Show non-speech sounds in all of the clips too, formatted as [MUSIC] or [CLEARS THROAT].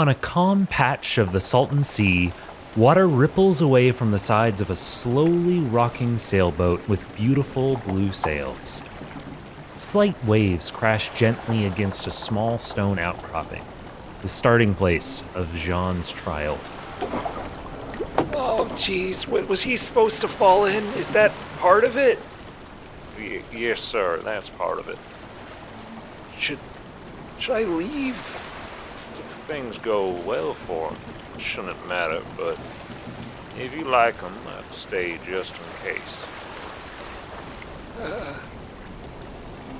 On a calm patch of the Salton Sea, water ripples away from the sides of a slowly rocking sailboat with beautiful blue sails. Slight waves crash gently against a small stone outcropping, the starting place of Jean's trial. Oh, jeez, wa- was he supposed to fall in? Is that part of it? Y- yes, sir, that's part of it. Should should I leave? If things go well for them, it shouldn't matter, but if you like them, I'd stay just in case.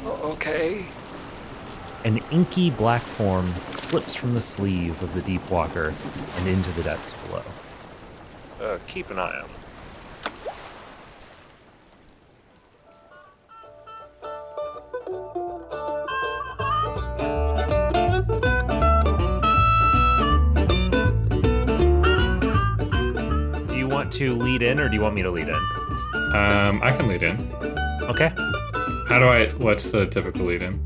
O- okay. An inky black form slips from the sleeve of the deep walker and into the depths below. Uh, keep an eye on him. To lead in or do you want me to lead in? Um, I can lead in. Okay. How do I? What's the typical lead in?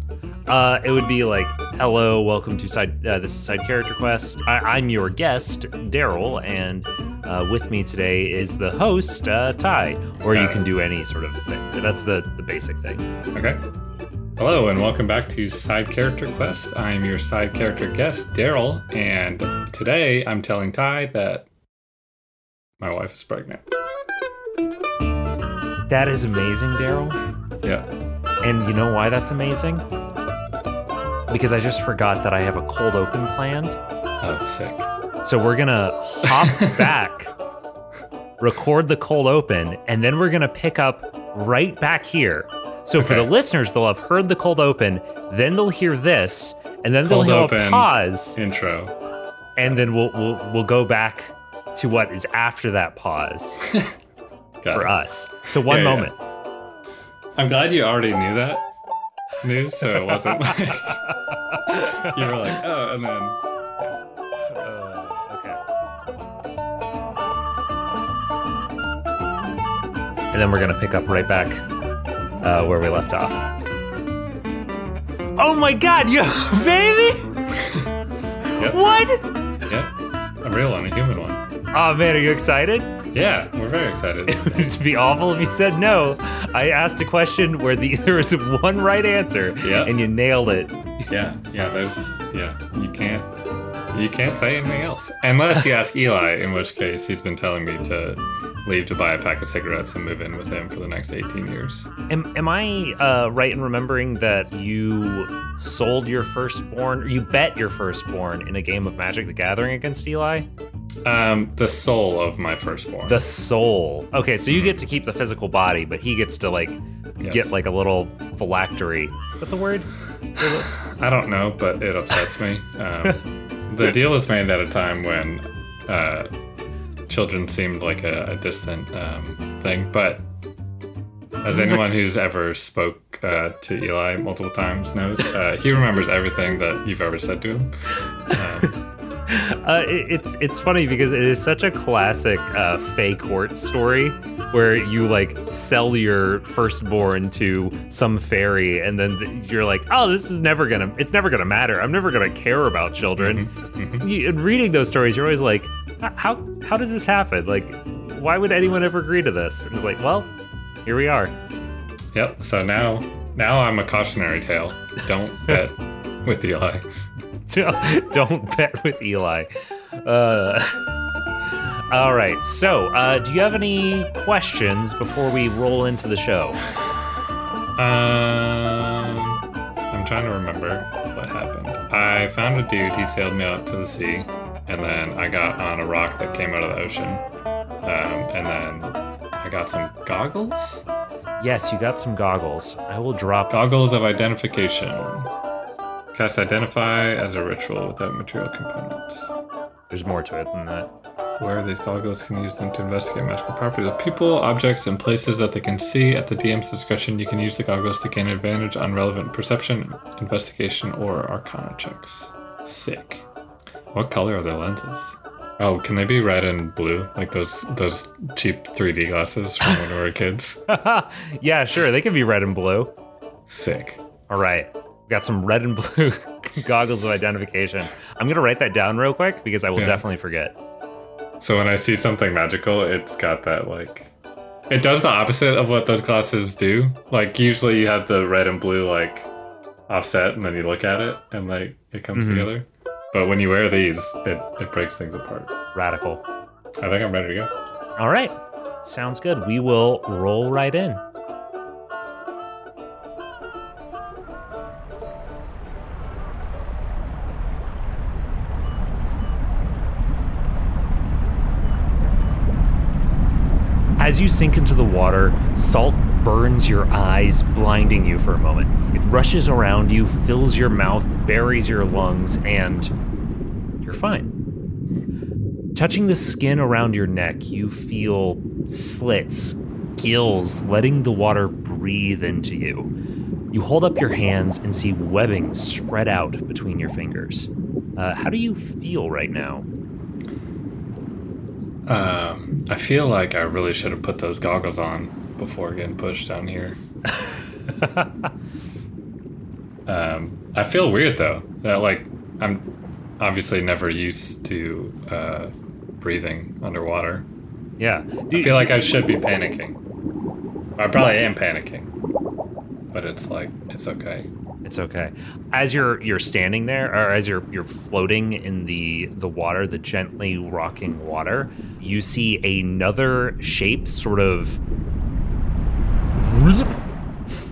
Uh, it would be like, "Hello, welcome to side. Uh, this is Side Character Quest. I, I'm your guest, Daryl, and uh, with me today is the host, uh, Ty. Or you can do any sort of thing. That's the the basic thing. Okay. Hello and welcome back to Side Character Quest. I'm your side character guest, Daryl, and today I'm telling Ty that my wife is pregnant. That is amazing, Daryl. Yeah. And you know why that's amazing? Because I just forgot that I have a cold open planned. Oh, sick. So we're gonna hop [LAUGHS] back, record the cold open, and then we're gonna pick up right back here. So for the listeners, they'll have heard the cold open, then they'll hear this, and then they'll hear open. a pause, Intro. and then we'll we'll we'll go back to what is after that pause [LAUGHS] for it. us. So one Yeah, yeah. moment. I'm glad you already knew that news, so it wasn't like [LAUGHS] you were like, oh, and then Uh, okay. And then we're gonna pick up right back uh, where we left off. Oh my god, you [LAUGHS] baby! Yep. What? Oh man, are you excited? Yeah, we're very excited. [LAUGHS] It'd be awful if you said no. I asked a question where the, [LAUGHS] there was one right answer, Yeah. and you nailed it. Yeah, yeah, there's yeah, you can't you can't say anything else. Unless you ask Eli, in which case he's been telling me to leave to buy a pack of cigarettes and move in with him for the next 18 years. Am, am I uh, right in remembering that you sold your firstborn, or you bet your firstborn in a game of Magic the Gathering against Eli? Um, the soul of my firstborn. The soul. Okay, so you get to keep the physical body, but he gets to like Yes. get like a little phylactery. Is that the word? [SIGHS] I don't know, but it upsets me. Um, [LAUGHS] the deal was made at a time when uh, children seemed like a, a distant um, thing, but as This is a- anyone who's ever spoke uh, to Eli multiple times knows, uh, he remembers everything that you've ever said to him. [LAUGHS] [LAUGHS] Uh, it, it's it's funny because it is such a classic uh, fey court story where you like sell your firstborn to some fairy and then th- you're like, oh, this is never gonna, it's never gonna matter. I'm never gonna care about children. mhm. You, and reading those stories, you're always like, how how does this happen? Like, why would anyone ever agree to this? And it's like, well, here we are. Yep. So now, now I'm a cautionary tale. Don't [LAUGHS] bet with Eli. [LAUGHS] Don't bet with Eli. Uh, [LAUGHS] all right. So, uh, do you have any questions before we roll into the show? Um, I'm trying to remember what happened. I found a dude. He sailed me out to the sea, and then I got on a rock that came out of the ocean. Um, and then I got some goggles. Yes, you got some goggles. I will drop. Goggles of identification. Cast identify as a ritual without material components. There's more to it than that. Where these goggles can use them to investigate magical properties of people, objects, and places that they can see. At the DM's discretion, you can use the goggles to gain advantage on relevant perception, investigation, or arcana checks. Sick. What color are the lenses? Oh, can they be red and blue? Like those those cheap 3D glasses from when we were kids? [LAUGHS] yeah, sure. They can be red and blue. Sick. All right. We've got some red and [LAUGHS] blue goggles of identification. I'm gonna write that down real quick because I will Yeah. definitely forget. So when I see something magical, it's got that like it does the opposite of what those glasses do. Like usually you have the red and blue like offset and then you look at it and like it comes Mhm. together. But when you wear these, it, it breaks things apart. Radical. I think I'm ready to go. All right. Sounds good. We will roll right in. As you sink into the water, salt burns your eyes, blinding you for a moment. It rushes around you, fills your mouth, buries your lungs, and you're fine. Touching the skin around your neck, you feel slits, gills letting the water breathe into you. You hold up your hands and see webbing spread out between your fingers. Uh, how do you feel right now? Um, I feel like I really should have put those goggles on before getting pushed down here. [LAUGHS] um, I feel weird though. That like I'm obviously never used to uh, breathing underwater. Yeah. I feel like I should be panicking. I probably am panicking, but it's like it's okay. It's okay. As you're you're standing there, or as you're you're floating in the the water, the gently rocking water, you see another shape sort of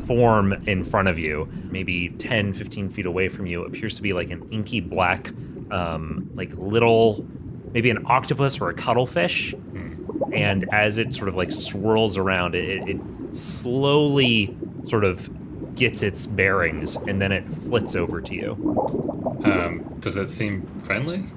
form in front of you, maybe 10, 15 feet away from you. appears to be like an inky black, um, like little, maybe an octopus or a cuttlefish. And as it sort of like swirls around, it, it slowly sort of gets its bearings and then it flits over to you. Um, does it seem friendly?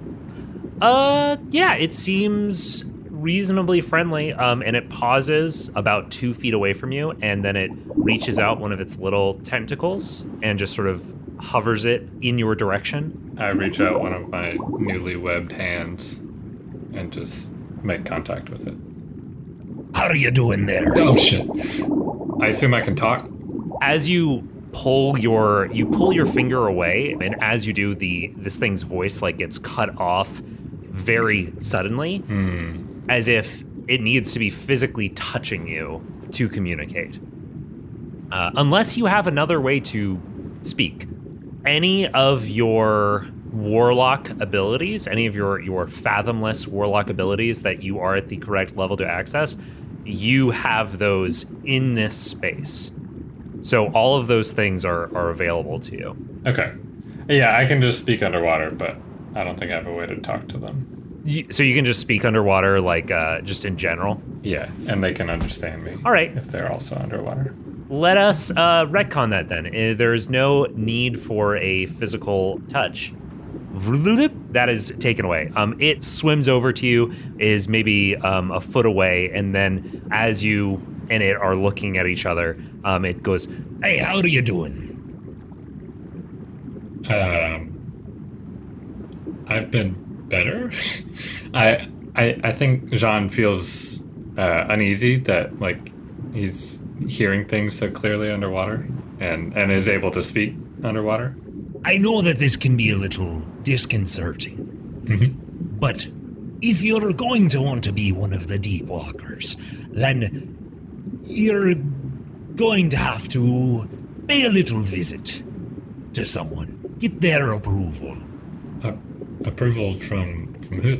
Uh, yeah, it seems reasonably friendly. Um, and it pauses about two feet away from you, and then it reaches out one of its little tentacles and just sort of hovers it in your direction. I reach out one of my newly webbed hands and just make contact with it. How are you doing there? Oh shit! I assume I can talk. As you pull your you pull your finger away, and as you do, the this thing's voice like gets cut off very suddenly, as if it needs to be physically touching you to communicate. Uh, unless you have another way to speak. Any of your warlock abilities, any of your your fathomless warlock abilities that you are at the correct level to access, you have those in this space. So all of those things are are available to you. Okay. Yeah, I can just speak underwater, but I don't think I have a way to talk to them. You- So you can just speak underwater, like uh, just in general. Yeah, and they can understand me. All right. If they're also underwater. Let us uh, retcon that then. Uh, There is no need for a physical touch. That is taken away. Um, it swims over to you, is maybe um, a foot away, and then as you and it are looking at each other, um, it goes, Hey, how are you doing? Um, I've been better. [LAUGHS] I, I I think Jean feels uh, uneasy that like he's hearing things so clearly underwater and and is able to speak underwater. I know that this can be a little disconcerting, Mm-hmm. but if you're going to want to be one of the deep walkers, then you're going to have to pay a little visit to someone. Get their approval. Uh, approval from from who?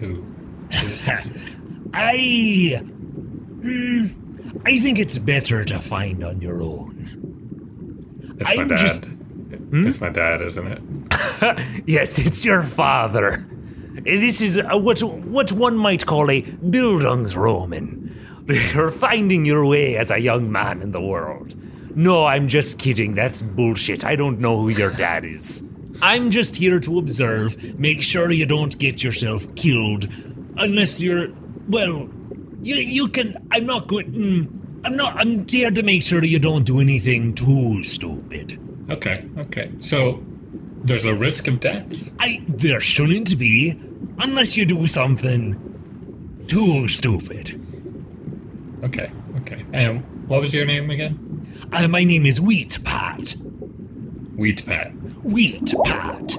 Who? [LAUGHS] I. Hmm, I think it's better to find on your own. It's my I'm dad. just- It's my dad, isn't it? [LAUGHS] "Yes, it's your father. This is uh, what what one might call a Bildungsroman. [LAUGHS] You're finding your way as a young man in the world. No, I'm just kidding. That's bullshit. I don't know who your dad is. I'm just here to observe, make sure you don't get yourself killed, unless you're. Well, you you can. I'm not going. Mm, I'm not. I'm here to make sure you don't do anything too stupid. Okay. Okay. So there's a risk of death. I there shouldn't be, unless you do something too stupid. Okay. Okay. And what was your name again? Uh, my name is Huit Pattes. Huit Pattes. Huit Pattes.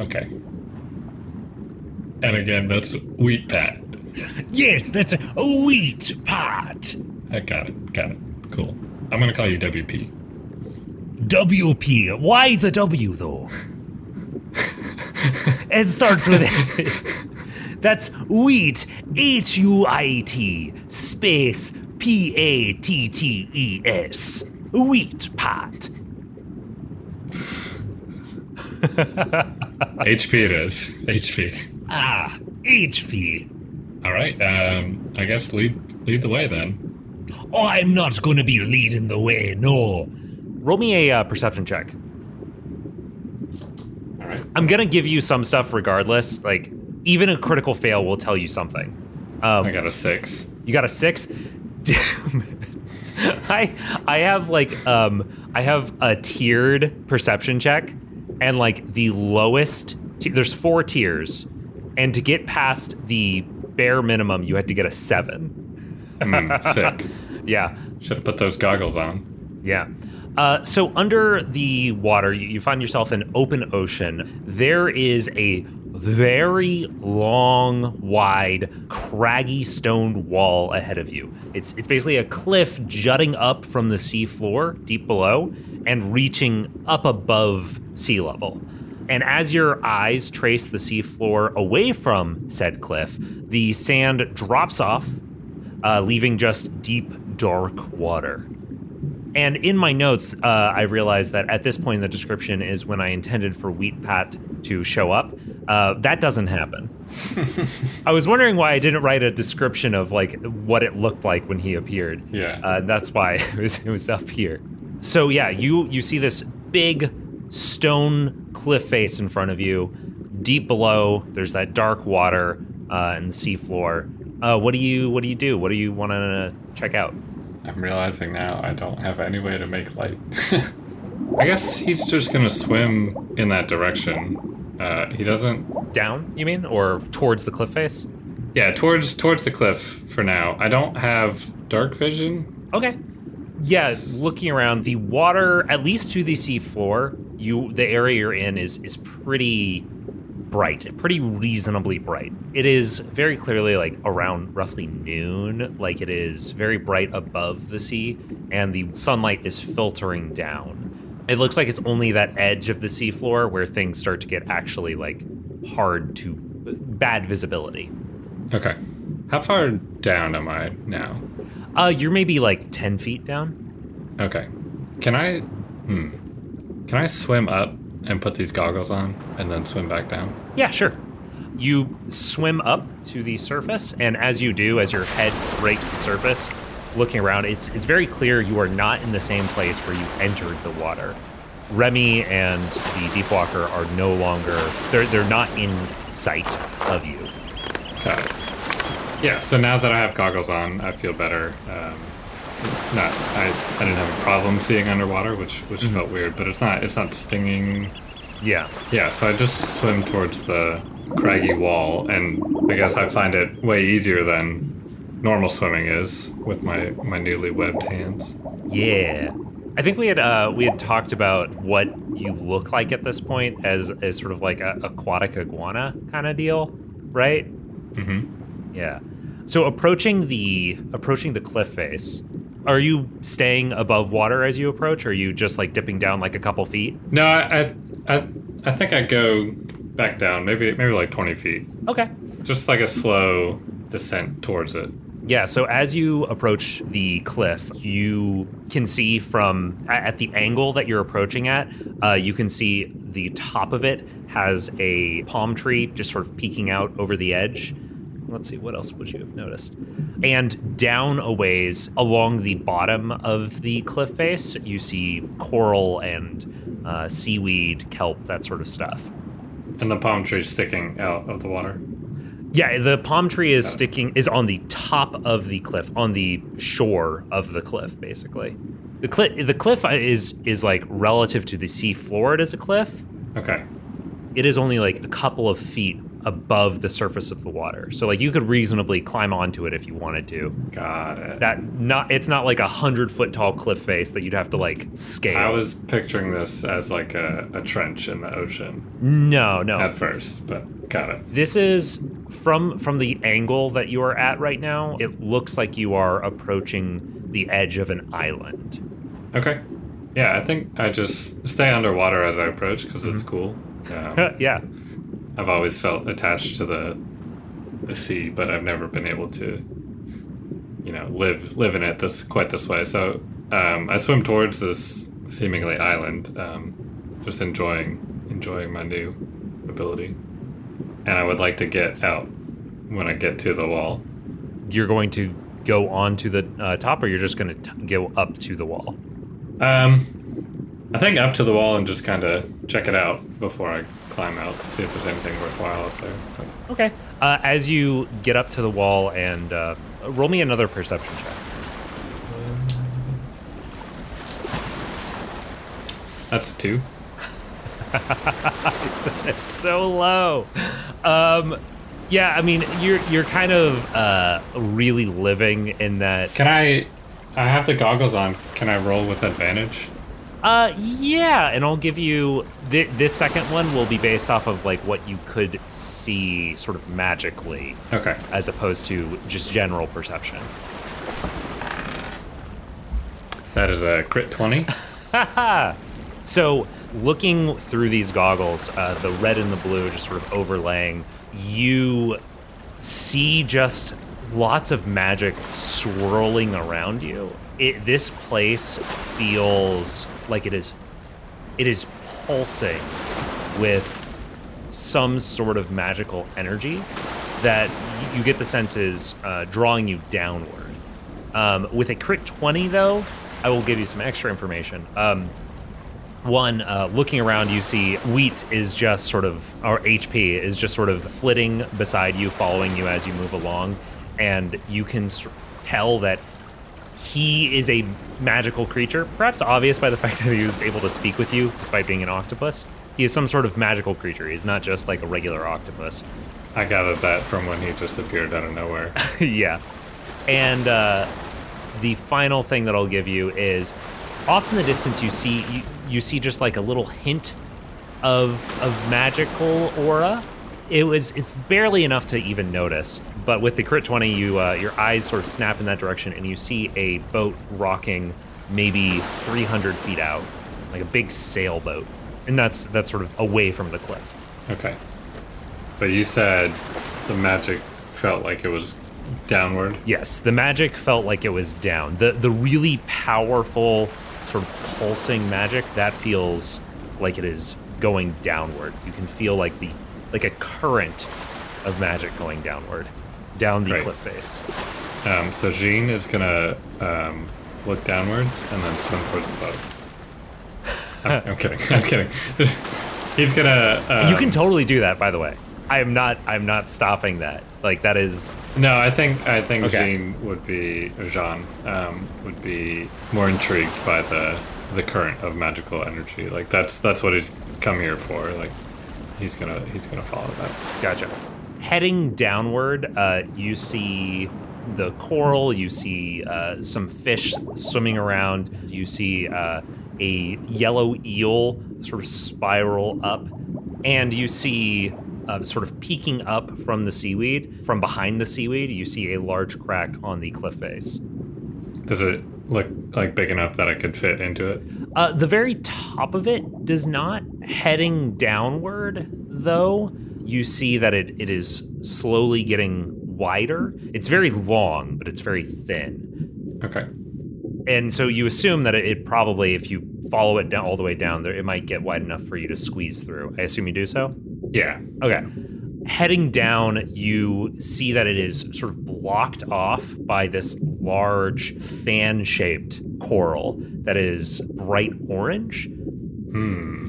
Okay. And again, that's Huit Pattes. Yes, that's a, a Huit Pattes. I got it. Got it. Cool. I'm gonna call you WP. WP. Why the W though? [LAUGHS] it starts with That's Huit. H U I T space P A T T E S. Huit Pattes. HP [LAUGHS] it is. HP. Ah, HP. All right. Um, I guess lead lead the way then. Oh, I'm not going to be leading the way, no. Roll me a uh, perception check. All right. I'm gonna give you some stuff regardless. Like even a critical fail will tell you something. Um, I got a six. You got a six. Damn. [LAUGHS] I I have like um I have a tiered perception check, and like the lowest. T- there's four tiers, and to get past the bare minimum, you had to get a seven. Mm, [LAUGHS] sick. Yeah, Should have put those goggles on. yeah. Uh, so under the water, you, you find yourself in open ocean. There is a very long, wide, craggy stone wall ahead of you. It's it's basically a cliff jutting up from the sea floor deep below and reaching up above sea level. And as your eyes trace the sea floor away from said cliff, the sand drops off, uh, leaving just deep, dark water. And in my notes, uh, I realized that at this point in the description is when I intended for Huit Pattes to show up. Uh, that doesn't happen. I was wondering why I didn't write a description of like what it looked like when he appeared. Yeah. uh, that's why [LAUGHS] it was, it was up here. So yeah, you you see this big stone cliff face in front of you. Deep below, there's that dark water uh, and the sea floor. Uh, what do you what do you do? What do you want to check out? I'm realizing now I don't have any way to make light. [LAUGHS] I guess he's just gonna swim in that direction. Uh, he doesn't. Down, you mean, or towards the cliff face? Yeah, towards towards the cliff for now. I don't have dark vision. Okay. Yeah, looking around, the water, at least to the sea floor, you the area you're in is is pretty bright, pretty reasonably bright. It is very clearly like around roughly noon, like it is very bright above the sea, and the sunlight is filtering down. It looks like it's only that edge of the seafloor where things start to get actually like hard to bad visibility. Okay. How far down am I now? Uh, you're maybe like ten feet down. Okay. Can I? Hmm. Can I swim up and put these goggles on and then swim back down? Yeah, sure. You swim up to the surface, and as you do, as your head breaks the surface, looking around, it's it's very clear you are not in the same place where you entered the water. Remy and the Deepwalker are no longer they're they're not in sight of you. Got it. Yeah. So now that I have goggles on, I feel better. Um, not. I. I didn't have a problem seeing underwater, which which felt weird, but it's not. It's not stinging. Yeah. Yeah. So I just swim towards the craggy wall, and I guess I find it way easier than normal swimming is with my my newly webbed hands. Yeah. I think we had uh, we had talked about what you look like at this point as as sort of like a aquatic iguana kind of deal, right? Mm-hmm. Yeah. So approaching the approaching the cliff face, are you staying above water as you approach, or are you just like dipping down like a couple feet? No, I, I I I think I go back down, maybe maybe like twenty feet, Okay. just like a slow descent towards it. Yeah, so as you approach the cliff, you can see from at the angle that you're approaching at, uh, you can see the top of it has a palm tree just sort of peeking out over the edge. Let's see, what else would you have noticed? And down a ways along the bottom of the cliff face, you see coral and uh, seaweed, kelp, that sort of stuff. And the palm tree sticking out of the water. Yeah, the palm tree is sticking is on the top of the cliff, on the shore of the cliff, basically. The cliff the cliff is is like relative to the sea floor. It is a cliff. Okay. It is only like a couple of feet above the surface of the water. So like you could reasonably climb onto it if you wanted to. Got it. That not it's not like a hundred foot tall cliff face that you'd have to like scale. I was picturing this as like a, a trench in the ocean no, no. at first, but got it. This is from from the angle that you are at right now. It looks like you are approaching the edge of an island. Okay. Yeah, I think I just stay underwater as I approach because it's cool. [LAUGHS] Um, yeah. I've always felt attached to the the sea, but I've never been able to, you know, live live in it this quite this way. So um, I swim towards this seemingly island, um, just enjoying enjoying my new ability, and I would like to get out when I get to the wall. You're going to go on to the uh, top, or you're just going to go up to the wall. Um, I think up to the wall and just kind of check it out before I climb out, see if there's anything worthwhile up there. But Okay. Uh, as you get up to the wall and uh, roll me another perception check. that's a two. [LAUGHS] it's, it's so low. Um, yeah, I mean, you're you're kind of uh, really living in that. Can I? I have the goggles on. Can I roll with advantage? Uh, yeah, and I'll give you th- this second one will be based off of like what you could see sort of magically, Okay. as opposed to just general perception. That is a crit 20. [LAUGHS] So, looking through these goggles, uh, the red and the blue just sort of overlaying, you see just lots of magic swirling around you. It, this place feels like it is, it is pulsing with some sort of magical energy that you, get the sense is uh, drawing you downward. Um, with a crit 20, though, I will give you some extra information. Um, one, uh, looking around, you see Huit is just sort of, or HP is just sort of flitting beside you, following you as you move along. And you can tell that he is a magical creature, perhaps obvious by the [LAUGHS] fact that he was able to speak with you despite being an octopus. He is some sort of magical creature. He's not just like a regular octopus. I gathered that from when he just appeared out of nowhere. [LAUGHS] yeah. And uh, the final thing that I'll give you is off in the distance you see you, you see just like a little hint of of magical aura. It was it's barely enough to even notice, but with the crit 20 you uh, your eyes sort of snap in that direction and you see a boat rocking maybe 300 feet out, like a big sailboat. And that's that's sort of away from the cliff. Okay. But you said the magic felt like it was downward. Yes, the magic felt like it was down. The the really powerful sort of pulsing magic that feels like it is going downward. You can feel like the like a current of magic going downward down the Right. cliff face. Um, so Jean is gonna um, look downwards and then swim towards the boat. I'm, [LAUGHS] I'm kidding. [LAUGHS] I'm kidding. [LAUGHS] He's gonna. Um, you can totally do that by the way. I am not I'm not stopping that. Like that is No, I think I think Okay. Jean would be Jean um, would be more intrigued by the the current of magical energy. Like that's that's what he's come here for. Like he's gonna he's gonna follow that. Gotcha. Heading downward, uh, you see the coral, you see uh, some fish swimming around, you see uh, a yellow eel sort of spiral up, and you see uh, sort of peeking up from the seaweed, from behind the seaweed, you see a large crack on the cliff face. Does it look like big enough that I could fit into it? Uh, the very top of it does not. Heading downward, though, you see that it, it is slowly getting wider. It's very long, but it's very thin. Okay. And so you assume that it, it probably, if you follow it down all the way down there, it might get wide enough for you to squeeze through. I assume you do so? Yeah. Okay. Heading down, you see that it is sort of blocked off by this large fan shaped coral that is bright orange. Hmm.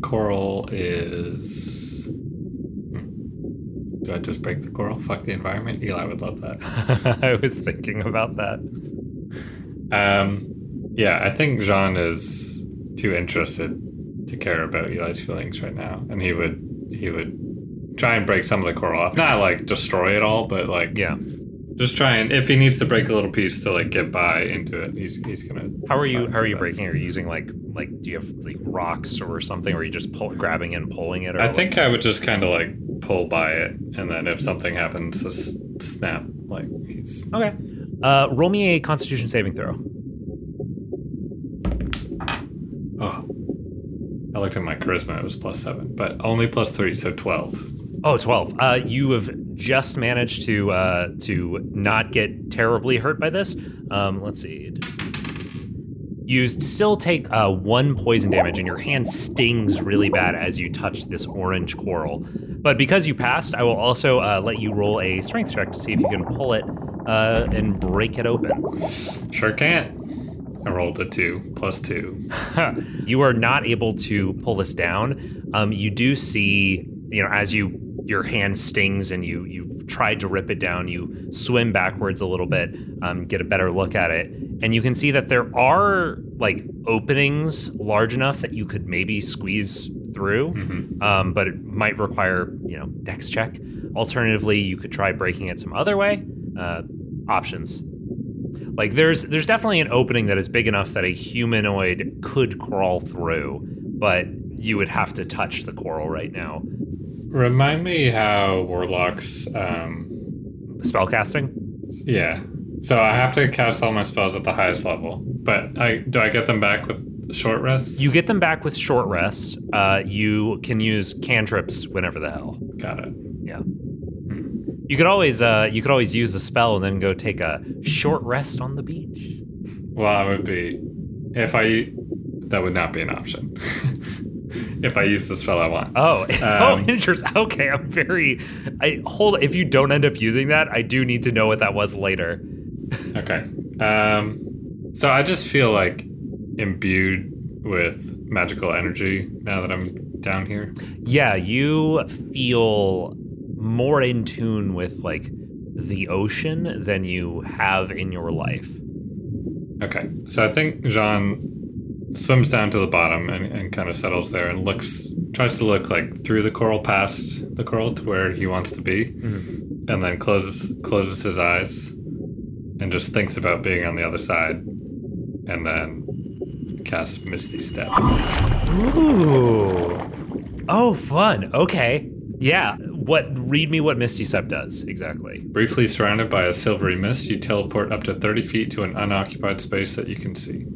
Coral is. Do I just break the coral? Fuck the environment. Eli would love that. [LAUGHS] I was thinking about that. Um, yeah, I think Jean is too interested to care about Eli's feelings right now, and he would he would try and break some of the coral off. Not like destroy it all, but like Yeah. Just trying. if he needs to break a little piece to like get by into it, he's he's gonna. How are you? How are you that. breaking? Are you using like like? Do you have like rocks or something? Or are you just pull, grabbing and pulling it? Or I like- think I would just kind of like pull by it, and then if something happens, just snap. Like he's Okay. Uh, roll me a Constitution saving throw. oh. I looked at my charisma; it was plus seven, but only plus three, so twelve. Oh, 12. Uh, you have just managed to uh, to not get terribly hurt by this. Um, let's see. You still take uh, one poison damage, and your hand stings really bad as you touch this orange coral. But because you passed, I will also uh, let you roll a strength check to see if you can pull it uh, and break it open. Sure can't. I rolled a two plus two. [LAUGHS] you are not able to pull this down. Um, you do see, you know, as you your hand stings and you you've tried to rip it down, you swim backwards a little bit, um, get a better look at it, and you can see that there are like openings large enough that you could maybe squeeze through, um, but it might require you know dex check. Alternatively, you could try breaking it some other way. Uh, options. Like there's there's definitely an opening that is big enough that a humanoid could crawl through, but you would have to touch the coral right now. Remind me how warlocks. Um, Spellcasting? yeah. So I have to cast all my spells at the highest level, but I do I get them back with short rests? You get them back with short rests. Uh, you can use cantrips whenever the hell. got it. Yeah. You could always uh, you could always use the spell and then go take a short rest on the beach. Well, I would be if I. That would not be an option. [LAUGHS] if I use the spell I want. Oh, [LAUGHS] oh, Um, interesting. Okay, I'm very. I hold. If you don't end up using that, I do need to know what that was later. [LAUGHS] Okay. Um, so I just feel like imbued with magical energy now that I'm down here. Yeah, you feel more in tune with like the ocean than you have in your life. Okay. So I think Jean swims down to the bottom and, and kind of settles there and looks, tries to look like through the coral past the coral to where he wants to be, mm-hmm. and then closes closes his eyes and just thinks about being on the other side, and then casts Misty Step. Ooh. Oh, fun. Okay. Yeah. What? Read me what Misty Step does exactly. Briefly surrounded by a silvery mist, you teleport up to 30 feet to an unoccupied space that you can see.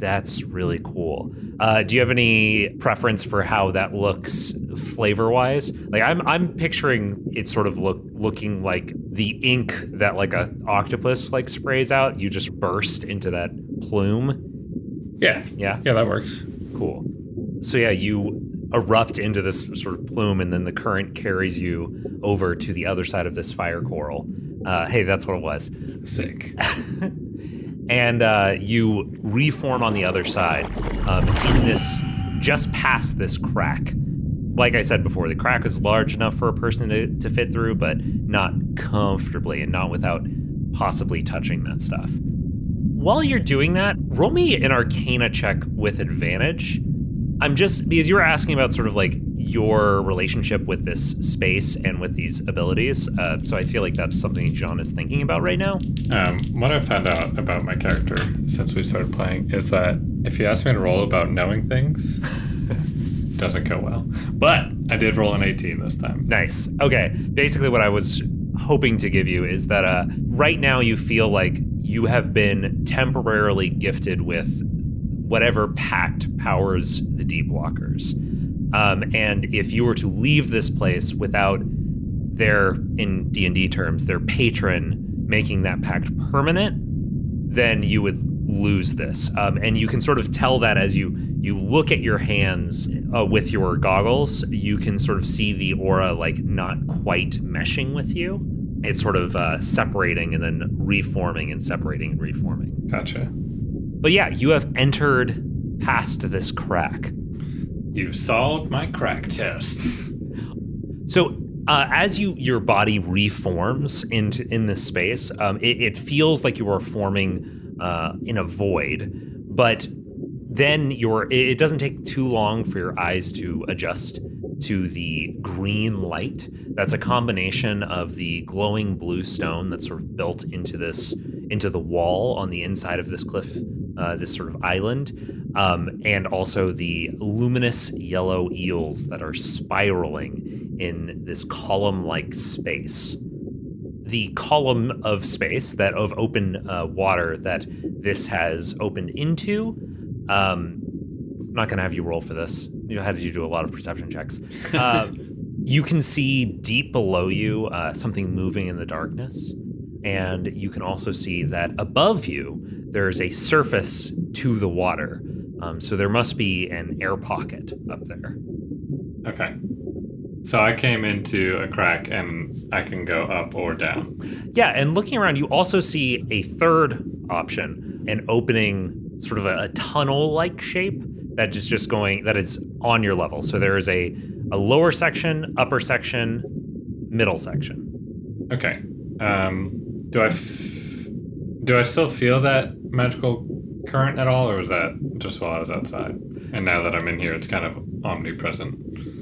That's really cool. Uh, do you have any preference for how that looks flavor wise? Like I'm I'm picturing it sort of look looking like the ink that like a octopus like sprays out. You just burst into that plume. Yeah. Yeah. Yeah, that works. Cool. So yeah, you erupt into this sort of plume, and then the current carries you over to the other side of this fire coral. Uh, hey, that's what it was. Sick. [LAUGHS] and uh, you reform on the other side um, in this just past this crack. Like i said before the crack is large enough for a person to, to fit through but not comfortably and not without possibly touching that stuff. While you're doing that roll me an arcana check with advantage. I'm just because you were asking about sort of like your relationship with this space and with these abilities uh, so i feel like that's something Jean is thinking about right now Um, what I found out about my character since we started playing is that if you ask me to roll about knowing things, [LAUGHS] doesn't go well. But I did roll an 18 this time. Nice. Okay. Basically, what I was hoping to give you is that uh, right now you feel like you have been temporarily gifted with whatever pact powers the Deep Walkers. Um, and if you were to leave this place without their, in D and D terms, their patron making that pact permanent, then you would lose this. Um, and you can sort of tell that as you you look at your hands uh, with your goggles, you can sort of see the aura like not quite meshing with you. It's sort of uh, separating and then reforming and separating and reforming. Gotcha. But yeah, you have entered past this crack. You've solved my crack test. [LAUGHS] So uh, as you your body reforms into in this space, um, it, it feels like you are forming uh, in a void, but then your it doesn't take too long for your eyes to adjust to the green light. That's a combination of the glowing blue stone that's sort of built into this into the wall on the inside of this cliff, uh, this sort of island, um, and also the luminous yellow eels that are spiraling in this column-like space. The column of space that of open uh, water that this has opened into. Um, I'm not going to have you roll for this. You had to do a lot of perception checks. Uh, [LAUGHS] you can see deep below you uh, something moving in the darkness. And you can also see that above you, there's a surface to the water. Um, so there must be an air pocket up there. Okay. So I came into a crack and I can go up or down. Yeah, and looking around, you also see a third option, an opening, sort of a, a tunnel-like shape that is just going that is on your level. So there is a a lower section, upper section, middle section. Okay. Um, do I f- do I still feel that magical current at all, or is that just while I was outside? And now that I'm in here, it's kind of omnipresent.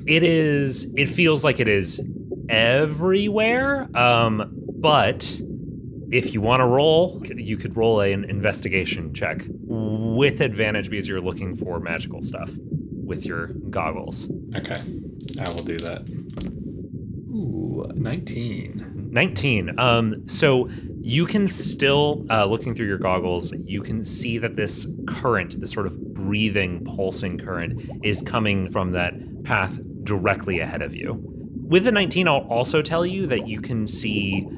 It is. It feels like it is everywhere. Um, but if you want to roll, you could roll an investigation check with advantage because you're looking for magical stuff with your goggles. Okay, I will do that. Ooh, 19. 19. Um, so you can still, uh, looking through your goggles, you can see that this current, this sort of breathing, pulsing current, is coming from that path directly ahead of you. With the 19, I'll also tell you that you can see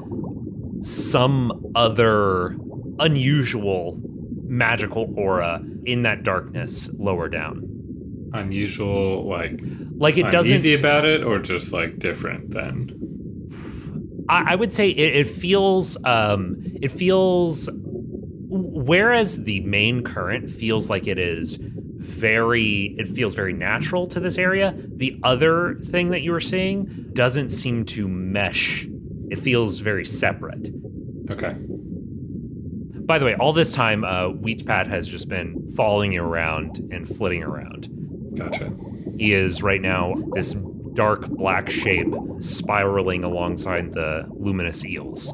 some other unusual magical aura in that darkness lower down. Unusual, like Like it doesn't. uneasy about it, or just like different than. I, I would say it, it feels. Um, it feels. Whereas the main current feels like it is very. It feels very natural to this area. The other thing that you were seeing doesn't seem to mesh. It feels very separate. Okay. By the way, all this time, uh, Huit Pattes has just been following you around and flitting around. Gotcha. He is right now this dark black shape spiraling alongside the luminous eels.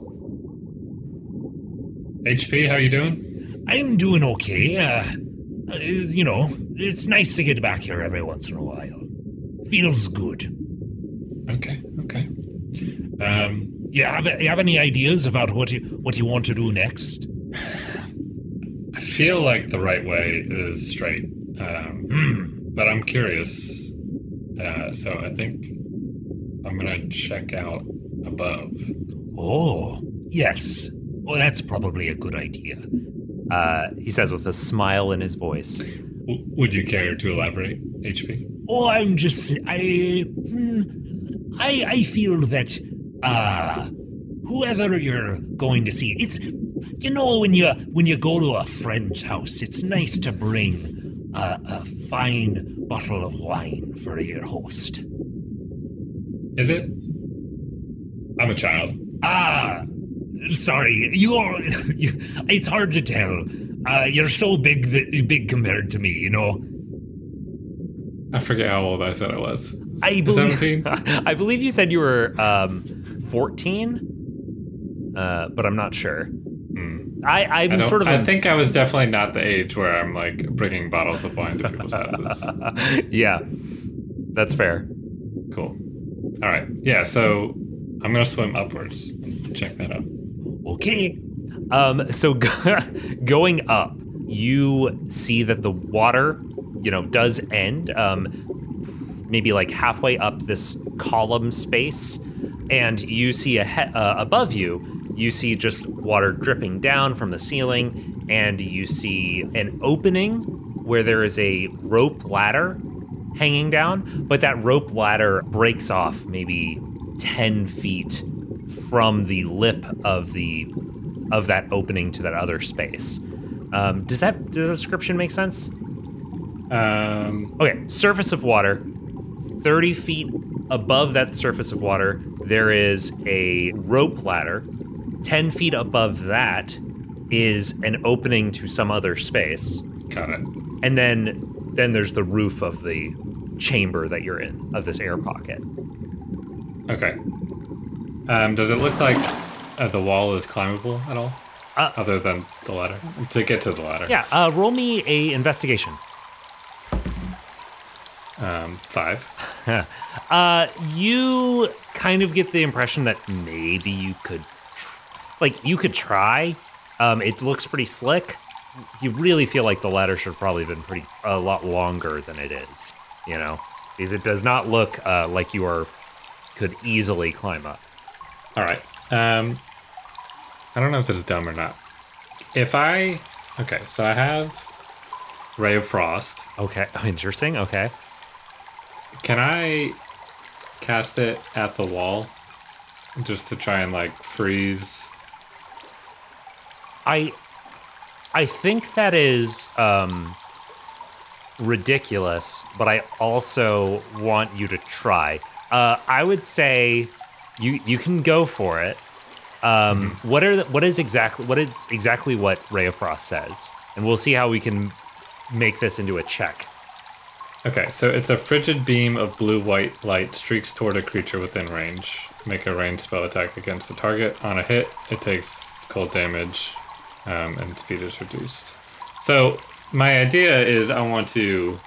HP, how are you doing? I'm doing okay. Uh, uh, you know, it's nice to get back here every once in a while. Feels good. Okay. Okay. Um, You have you have any ideas about what you what you want to do next? I feel like the right way is straight, um, [CLEARS THROAT] but I'm curious. Uh, so I think I'm gonna check out above. Oh, yes. Well, that's probably a good idea. Uh, he says with a smile in his voice. W- would you care to elaborate, HP? Oh, I'm just I hmm, I I feel that uh whoever you're going to see, it's you know when you when you go to a friend's house, it's nice to bring a, a fine bottle of wine for your host. Is it? I'm a child. Ah, sorry, you're. [LAUGHS] You, it's hard to tell. Uh, you're so big that big compared to me, you know. I forget how old I said I was. I believe. 17? [LAUGHS] I believe you said you were um, 14, uh, but I'm not sure. I, I, I'm don't- sort of. I think I was definitely not the age where I'm like bringing bottles of wine to people's houses. [LAUGHS] yeah, that's fair. Cool. All right. Yeah. So I'm gonna swim upwards. Check that out. Okay. Um, so [LAUGHS] going up, you see that the water, you know, does end. Um, maybe like halfway up this column space, and you see a he- uh, above you. You see just water dripping down from the ceiling, and you see an opening where there is a rope ladder hanging down, but that rope ladder breaks off maybe 10 feet from the lip of the of that opening to that other space. Um, does that does the description make sense? Um, Okay, surface of water, 30 feet above that surface of water, there is a rope ladder. 10 feet above that is an opening to some other space. got it. And then then there's the roof of the chamber that you're in of this air pocket. Okay. Um, does it look like uh, the wall is climbable at all? Uh, Other than the ladder? To get to the ladder? Yeah, uh, roll me a investigation. Um, five. [LAUGHS] Uh, you kind of get the impression that maybe you could, like, you could try. Um, it looks pretty slick. You really feel like the ladder should probably have been pretty a lot longer than it is. You know, because it does not look uh, like you are could easily climb up. All right. Um, I don't know if this is dumb or not. If I, okay, so I have Ray of Frost. Okay, [LAUGHS] interesting. Okay. Can I cast it at the wall just to try and like freeze? I I think that is um ridiculous, but I also want you to try. Uh I would say you you can go for it. Um what are the, what is exactly what is exactly what Ray of Frost says? And we'll see how we can make this into a check. Okay, so it's a frigid beam of blue white light streaks toward a creature within range. Make a ranged spell attack against the target. On a hit, it takes cold damage um, and speed is reduced. So, my idea is I want to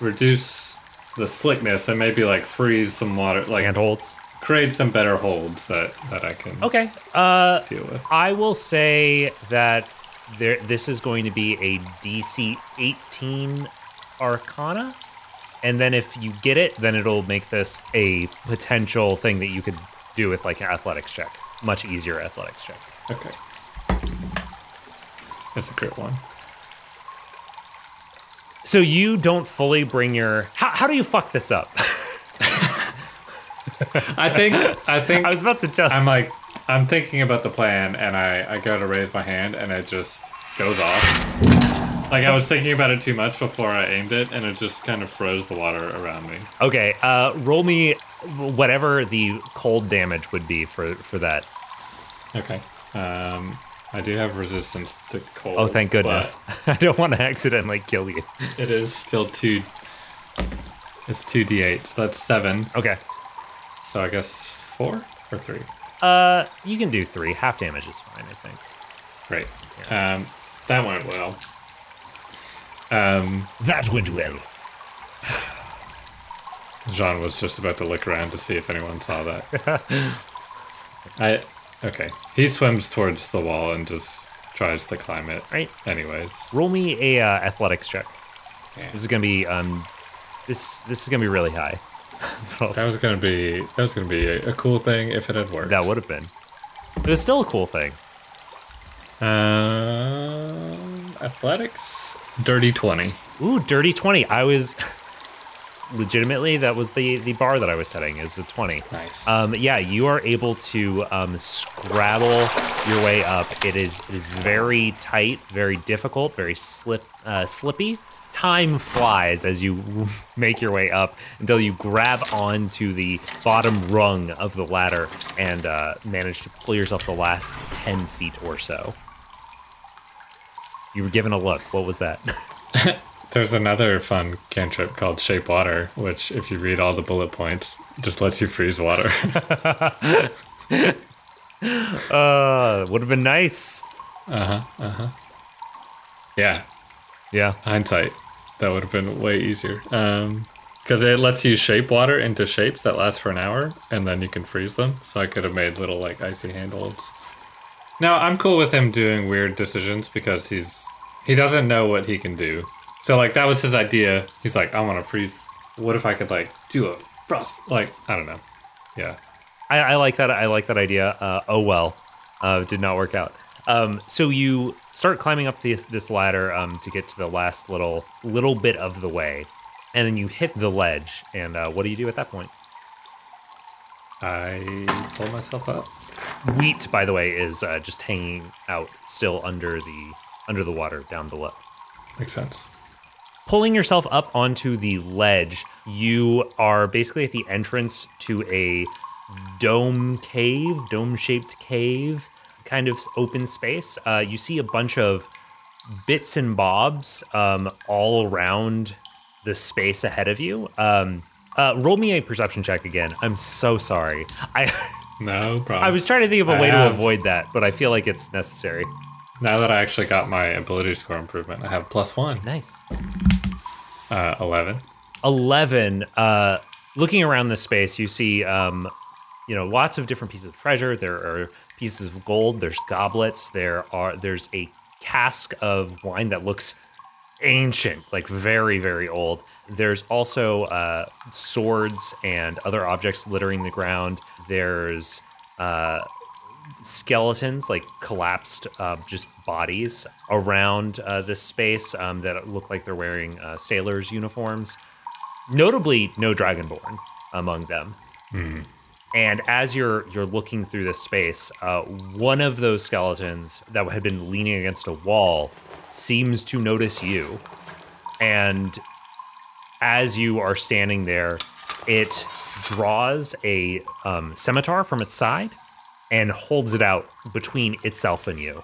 reduce the slickness and maybe like freeze some water, like Handholds. create some better holds that, that I can Okay. Uh deal with. I will say that there this is going to be a DC 18 Arcana. And then if you get it, then it'll make this a potential thing that you could do with like an athletics check. Much easier athletics check. Okay. That's a crit one. So you don't fully bring your how, how do you fuck this up? [LAUGHS] I think I think I was about to tell I'm like, I'm thinking about the plan, and I I go to raise my hand, and it just goes off. Like I was thinking about it too much before I aimed it, and it just kind of froze the water around me. Okay, uh roll me whatever the cold damage would be for for that. Okay. Um, I do have resistance to cold. Oh, thank goodness. [LAUGHS] I don't want to accidentally kill you. It is still two. It's two d8, so that's seven. Okay. So I guess four or three. Uh you can do 3. Half damage is fine, I think. Great. Um, that went well. Um, That went well. Jean was just about to look around to see if anyone saw that. [LAUGHS] I okay. He swims towards the wall and just tries to climb it. Right. Anyways, Roll me a uh, athletics check. Yeah. This is gonna be um, this this is gonna be really high. [LAUGHS] That was gonna be that was gonna be a, a cool thing if it had worked. that would have been. It was still a cool thing. Um, athletics, dirty twenty. Ooh, dirty twenty. I was [LAUGHS] legitimately that was the the bar that I was setting is a twenty. Nice. Um, yeah, you are able to um, scrabble your way up. It is it is very tight, very difficult, very slip uh, slippy. Time flies as you [LAUGHS] make your way up until you grab onto the bottom rung of the ladder and uh, manage to pull yourself the last ten feet or so. You were given a look. What was that? [LAUGHS] [LAUGHS] There's another fun cantrip called Shape Water, which, if you read all the bullet points, just lets you freeze water. [LAUGHS] uh, would have been nice. Uh huh. Uh huh. yeah, Yeah. hindsight, that would have been way easier. Um, because it lets you shape water into shapes that last for an hour, and then you can freeze them. So I could have made little like icy handholds. Now I'm cool with him doing weird decisions because he's he doesn't know what he can do. So like that was his idea. He's like, I want to freeze. What if I could like do a frost? Like I don't know. Yeah. I, I like that. I like that idea. Uh, oh well, uh, did not work out. Um, so you start climbing up this, this ladder um, to get to the last little little bit of the way, and then you hit the ledge. And uh, what do you do at that point? I pull myself up. Huit, by the way, is uh, just hanging out still under the under the water down below. Makes sense. Pulling yourself up onto the ledge, you are basically at the entrance to a dome cave, dome shaped cave, kind of open space. Uh, you see a bunch of bits and bobs um, all around the space ahead of you. Um, uh, roll me a perception check again. I'm so sorry. I [LAUGHS] No problem. I was trying to think of a I way to avoid that, but I feel like it's necessary. Now that I actually got my ability score improvement, I have plus one. Nice. Uh, Eleven. 11 uh looking around this space you see um you know lots of different pieces of treasure there are pieces of gold there's goblets there are there's a cask of wine that looks ancient like very very old there's also uh swords and other objects littering the ground there's uh skeletons, like collapsed, uh, just bodies around uh, this space um, that look like they're wearing uh, sailors' uniforms. Notably, no dragonborn among them. And as you're you're looking through this space, uh, one of those skeletons that had been leaning against a wall seems to notice you, and as you are standing there, it draws a um, scimitar from its side and holds it out between itself and you.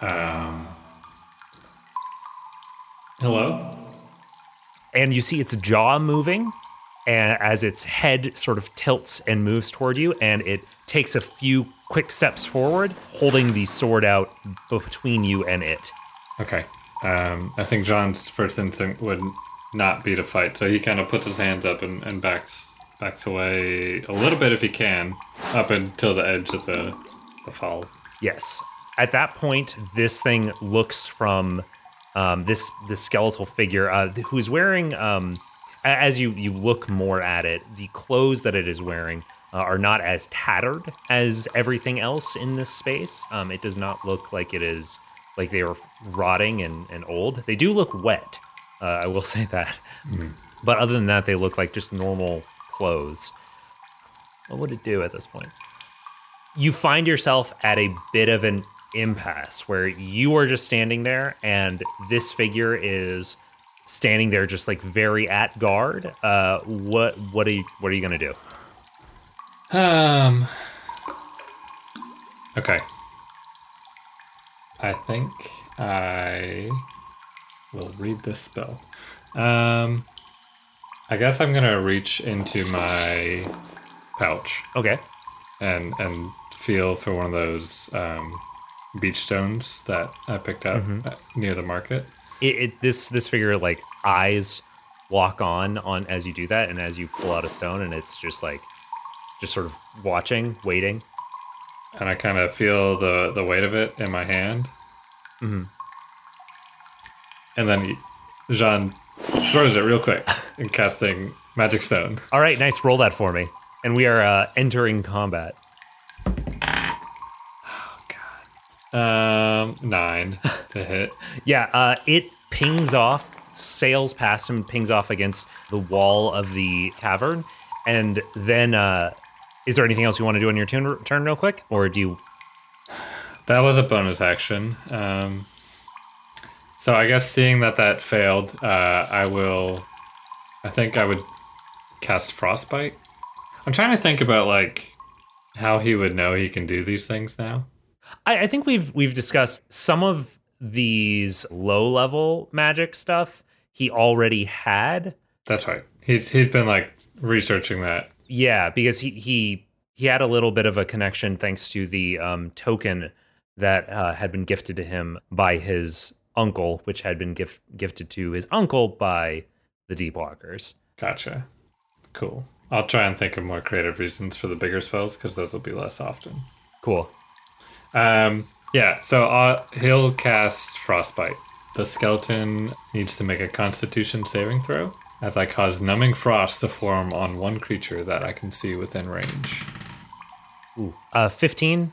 Um. Hello. And you see its jaw moving and as its head sort of tilts and moves toward you, and it takes a few quick steps forward, holding the sword out between you and it. Okay. Um, I think Jean's first instinct would not be to fight, so he kind of puts his hands up and, and backs backs away a little bit if he can, up until the edge of the the fall. Yes. At that point, this thing looks from um, this this skeletal figure uh, who's wearing. Um, as you you look more at it, the clothes that it is wearing uh, are not as tattered as everything else in this space. Um, it does not look like it is like they are rotting and, and old. They do look wet. Uh, I will [LAUGHS] say that. But other than that, they look like just normal clothes. What would it do at this point? you find yourself at a bit of an impasse where you are just standing there and this figure is standing there just like very at guard uh what what are you what are you gonna do Um. Okay. I think I will read this spell. Um. I guess I'm gonna reach into my pouch okay and and feel for one of those um, beach stones that I picked up uh, near the market. it, it this this figure like eyes walk on on as you do that and as you pull out a stone and it's just like just sort of watching waiting and I kind of feel the the weight of it in my hand. Mhm. And then Jean throws it real quick and casting magic stone. all right nice roll that for me and we are uh entering combat Oh, God. Um, nine [LAUGHS] to hit. Yeah, uh, it pings off, sails past him, pings off against the wall of the cavern, and then uh, is there anything else you want to do on your turn, turn real quick, or do you? That was a bonus action. Um, so I guess seeing that that failed, uh, I will. I think I would cast frostbite. I'm trying to think about like how he would know he can do these things now. I, I think we've we've discussed some of these low level magic stuff. He already had, That's right. He's he's been like researching that. yeah, because he he he had a little bit of a connection thanks to the um, token that uh, had been gifted to him by his uncle, which had been gift, gifted to his uncle by the Deepwalkers. Gotcha. Cool. I'll try and think of more creative reasons for the bigger spells because those will be less often. Cool. Um, yeah, so uh, he'll cast Frostbite. The skeleton needs to make a Constitution saving throw, as I cause numbing frost to form on one creature that I can see within range. Uh, 15.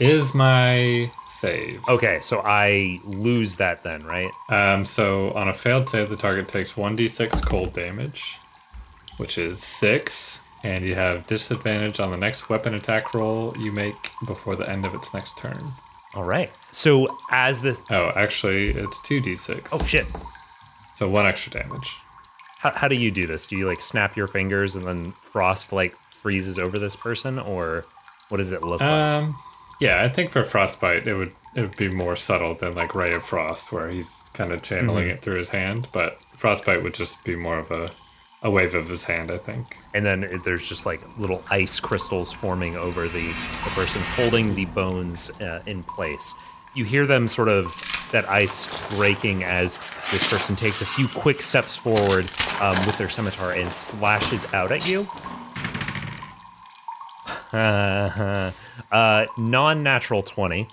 Is my save. Okay, so I lose that then, right? Um, so on a failed save, the target takes 1d6 cold damage, which is 6, and you have disadvantage on the next weapon attack roll you make before the end of its next turn. All right. So as this. Oh, actually, it's 2d6. Oh, shit. So one extra damage. How, how do you do this? Do you like snap your fingers and then frost like freezes over this person, or what does it look like? Yeah, I think for frostbite, it would it would be more subtle than like Ray of Frost, where he's kind of channeling it through his hand. But Frostbite would just be more of a a wave of his hand, I think. and then it- there's just like little ice crystals forming over the, the person holding the bones uh, in place. You hear them sort of that ice breaking as this person takes a few quick steps forward um, with their scimitar and slashes out at you. [LAUGHS] uh, non-natural 20.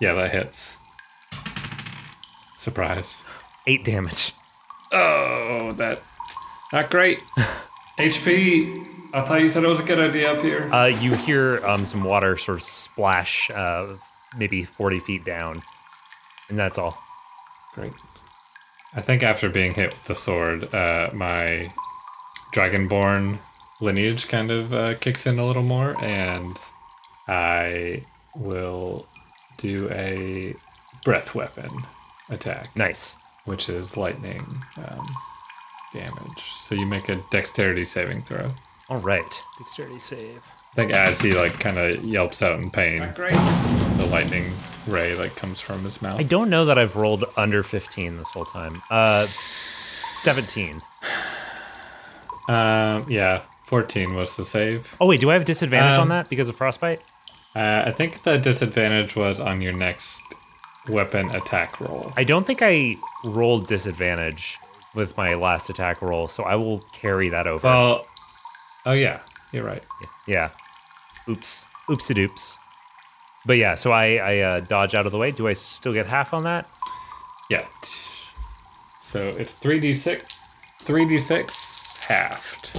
Yeah, that hits. Surprise. Eight damage. Oh, that not great. [LAUGHS] HP. I thought you said it was a good idea up here. Uh, you hear um, some water sort of splash, uh, maybe 40 feet down, and that's all. Great. I think after being hit with the sword, uh, my dragonborn lineage kind of uh, kicks in a little more, and I will do a breath weapon attack, Nice. which is lightning um, damage. So you make a dexterity saving throw. All right. Dexterity save. I think as he like kind of yelps out in pain, the lightning ray like comes from his mouth. I don't know that I've rolled under 15 this whole time. Uh, 17. Um, yeah, fourteen was the save. Oh, wait, do I have disadvantage on Um, that because of frostbite? Uh, I think the disadvantage was on your next weapon attack roll. I don't think I rolled disadvantage with my last attack roll, so I will carry that over. Well, oh yeah, you're right. yeah. Oops. Oops a doops. But yeah, so I, I uh, dodge out of the way. Do I still get half on that? Yeah. So it's three d six, three d six halved.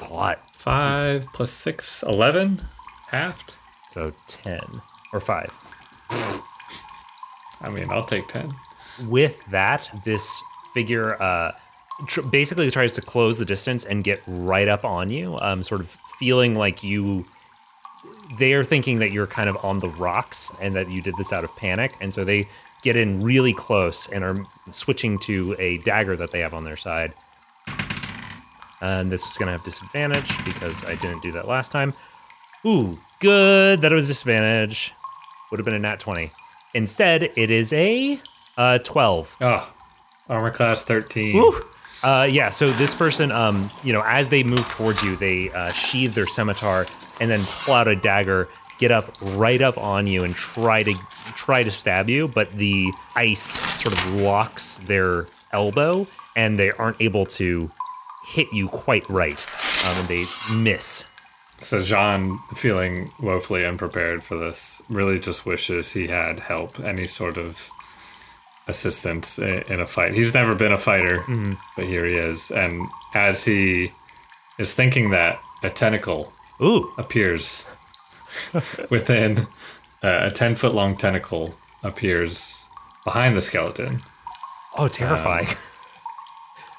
That's a lot. Five plus six, eleven, halved. So 10 or 5. I mean, I'll take ten. with that, this figure uh, tr- basically tries to close the distance and get right up on you, um, sort of feeling like you. They are thinking that you're kind of on the rocks and that you did this out of panic. And so they get in really close and are switching to a dagger that they have on their side. And this is going to have disadvantage because I didn't do that last time. Ooh, good. That it was disadvantage. Would have been a nat 20. Instead, it is a uh, 12. Oh, armor class thirteen. Woo! Uh, yeah, so this person, um, you know, as they move towards you, they uh, sheathe their scimitar and then pull out a dagger, get up right up on you, and try to try to stab you. But the ice sort of locks their elbow, and they aren't able to hit you quite right, um, and they miss. So Jean, feeling woefully unprepared for this, really just wishes he had help, any sort of assistance in a fight. He's never been a fighter, but here he is. And as he is thinking that, a tentacle Ooh, appears [LAUGHS] within uh, a 10 foot long tentacle appears behind the skeleton oh, terrifying!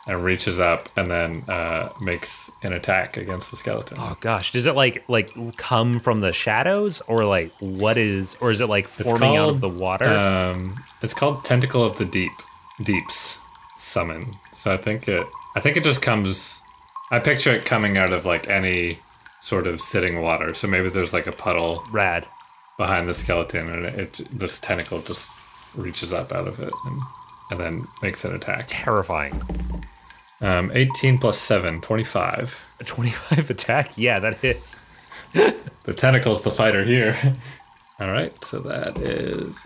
And reaches up and then uh, makes an attack against the skeleton. oh gosh, does it like like come from the shadows, or like what is, or is it like forming out of the water? Um, it's called Tentacle of the Deep, Deeps summon. So I think it, I think it just comes. I picture it coming out of like any sort of sitting water. So maybe there's like a puddle Rad. behind the skeleton, and it this tentacle just reaches up out of it and, and then makes an attack. Terrifying. Um, 18 plus 7, 25. A 25 attack? Yeah, that hits. [LAUGHS] The tentacle's the fighter here. [LAUGHS] All right, so that is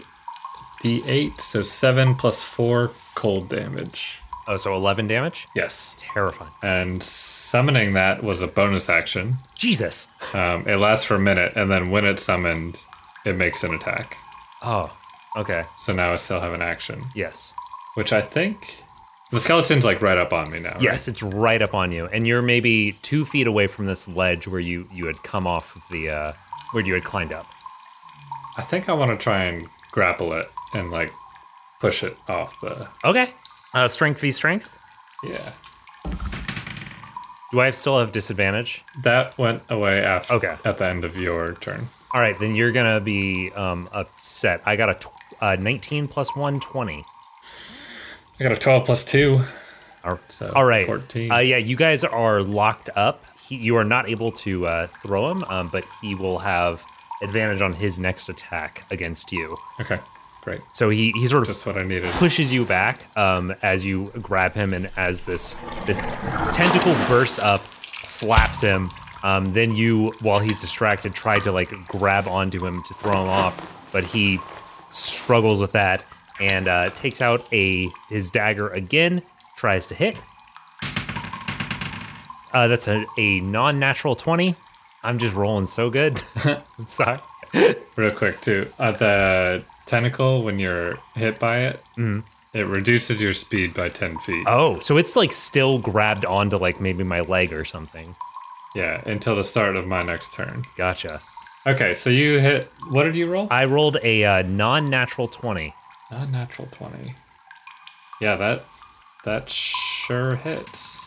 D8, so 7 plus 4 cold damage. Oh, so 11 damage? Yes. Terrifying. And summoning that was a bonus action. Jesus. Um, it lasts for a minute, and then when it's summoned, it makes an attack. Oh, okay. So now I still have an action, Yes. which I think the skeleton's like right up on me now. right? Yes, it's right up on you. And you're maybe two feet away from this ledge where you, you had come off of the, uh, where you had climbed up. I think I want to try and grapple it and like push it off the. Okay. Uh, strength v strength. Yeah. Do I still have disadvantage? That went away after Okay. at the end of your turn. All right, then you're going to be um, upset. I got a tw- uh, 19 plus 1, 20. I got a 12 plus 2. So, All right. 14. Uh, yeah, you guys are locked up. He, you are not able to uh, throw him, um, but he will have advantage on his next attack against you. Okay, great. So he, he sort of Just what I needed. pushes you back um, as you grab him, and as this this tentacle bursts up, slaps him. Um, then you, while he's distracted, try to like grab onto him to throw him off, but he struggles with that and uh, takes out a his dagger again. Tries to hit. Uh, that's a, a non-natural twenty. I'm just rolling so good. [LAUGHS] I'm sorry. Real quick too. Uh, the tentacle, when you're hit by it, it reduces your speed by ten feet. Oh, so it's like still grabbed onto like maybe my leg or something. Yeah, until the start of my next turn. Gotcha. Okay, so you hit. What did you roll? I rolled a uh, non-natural twenty. A natural twenty. Yeah, that that sure hits.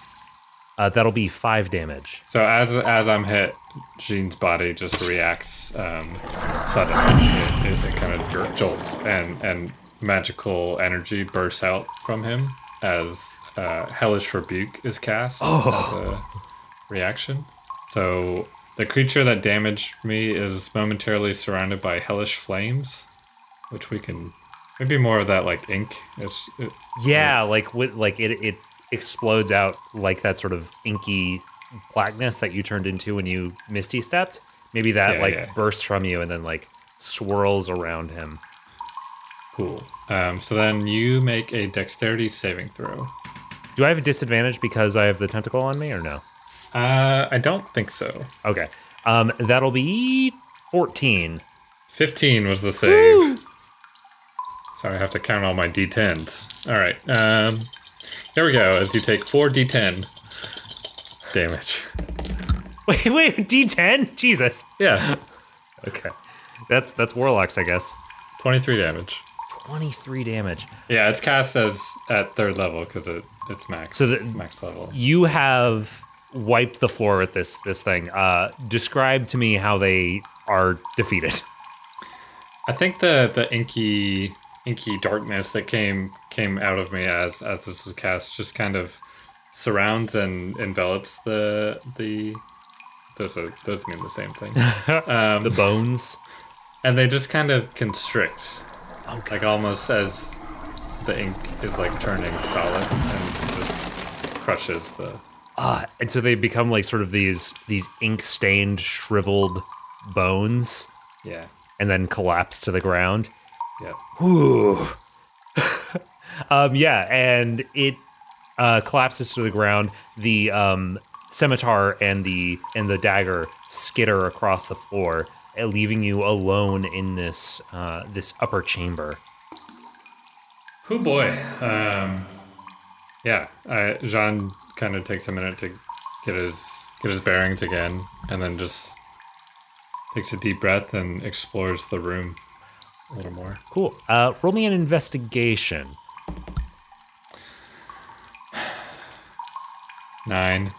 Uh, that'll be five damage. So as as I'm hit, Jean's body just reacts um, suddenly. It, it, it kind of Jerks. jolts, and and magical energy bursts out from him as uh, hellish rebuke is cast oh. as a reaction. So the creature that damaged me is momentarily surrounded by hellish flames, which we can maybe more of that like ink. It's, it, Yeah, like with like it it explodes out like that sort of inky blackness that you turned into when you misty stepped. Maybe that Yeah, like yeah. bursts from you and then like swirls around him. cool. Um, so then you make a dexterity saving throw. Do I have a disadvantage because I have the tentacle on me or no? Uh, I don't think so. Okay. Um, that'll be fourteen. 15 was the save. Sorry, I have to count all my d10s. All right. Um, here we go. As you take 4 d10 damage. [LAUGHS] Wait, wait, D10? Jesus. Yeah, Okay. That's that's warlocks, I guess. 23 damage. 23 damage. Yeah, it's cast as at third level because it, it's max. So the- max level. You have wiped the floor with this this thing. Uh, describe to me how they are defeated. I think the the inky inky darkness that came came out of me as as this was cast just kind of surrounds and envelops the the those are those mean the same thing. [LAUGHS] um, The bones. and they just kind of constrict, Okay. like almost as the ink is like turning solid and just crushes the. Ah, and so they become like sort of these these ink stained, shriveled bones, Yeah, and then collapse to the ground. Yeah. Whew. [LAUGHS] um, yeah, and it uh, collapses to the ground. The um, scimitar and the and the dagger skitter across the floor, uh, leaving you alone in this uh, this upper chamber. Oh boy. Um, yeah, I, Jean kind of takes a minute to get his get his bearings again, and then just takes a deep breath and explores the room a little more. Cool. Uh, roll me an investigation. [SIGHS] Nine.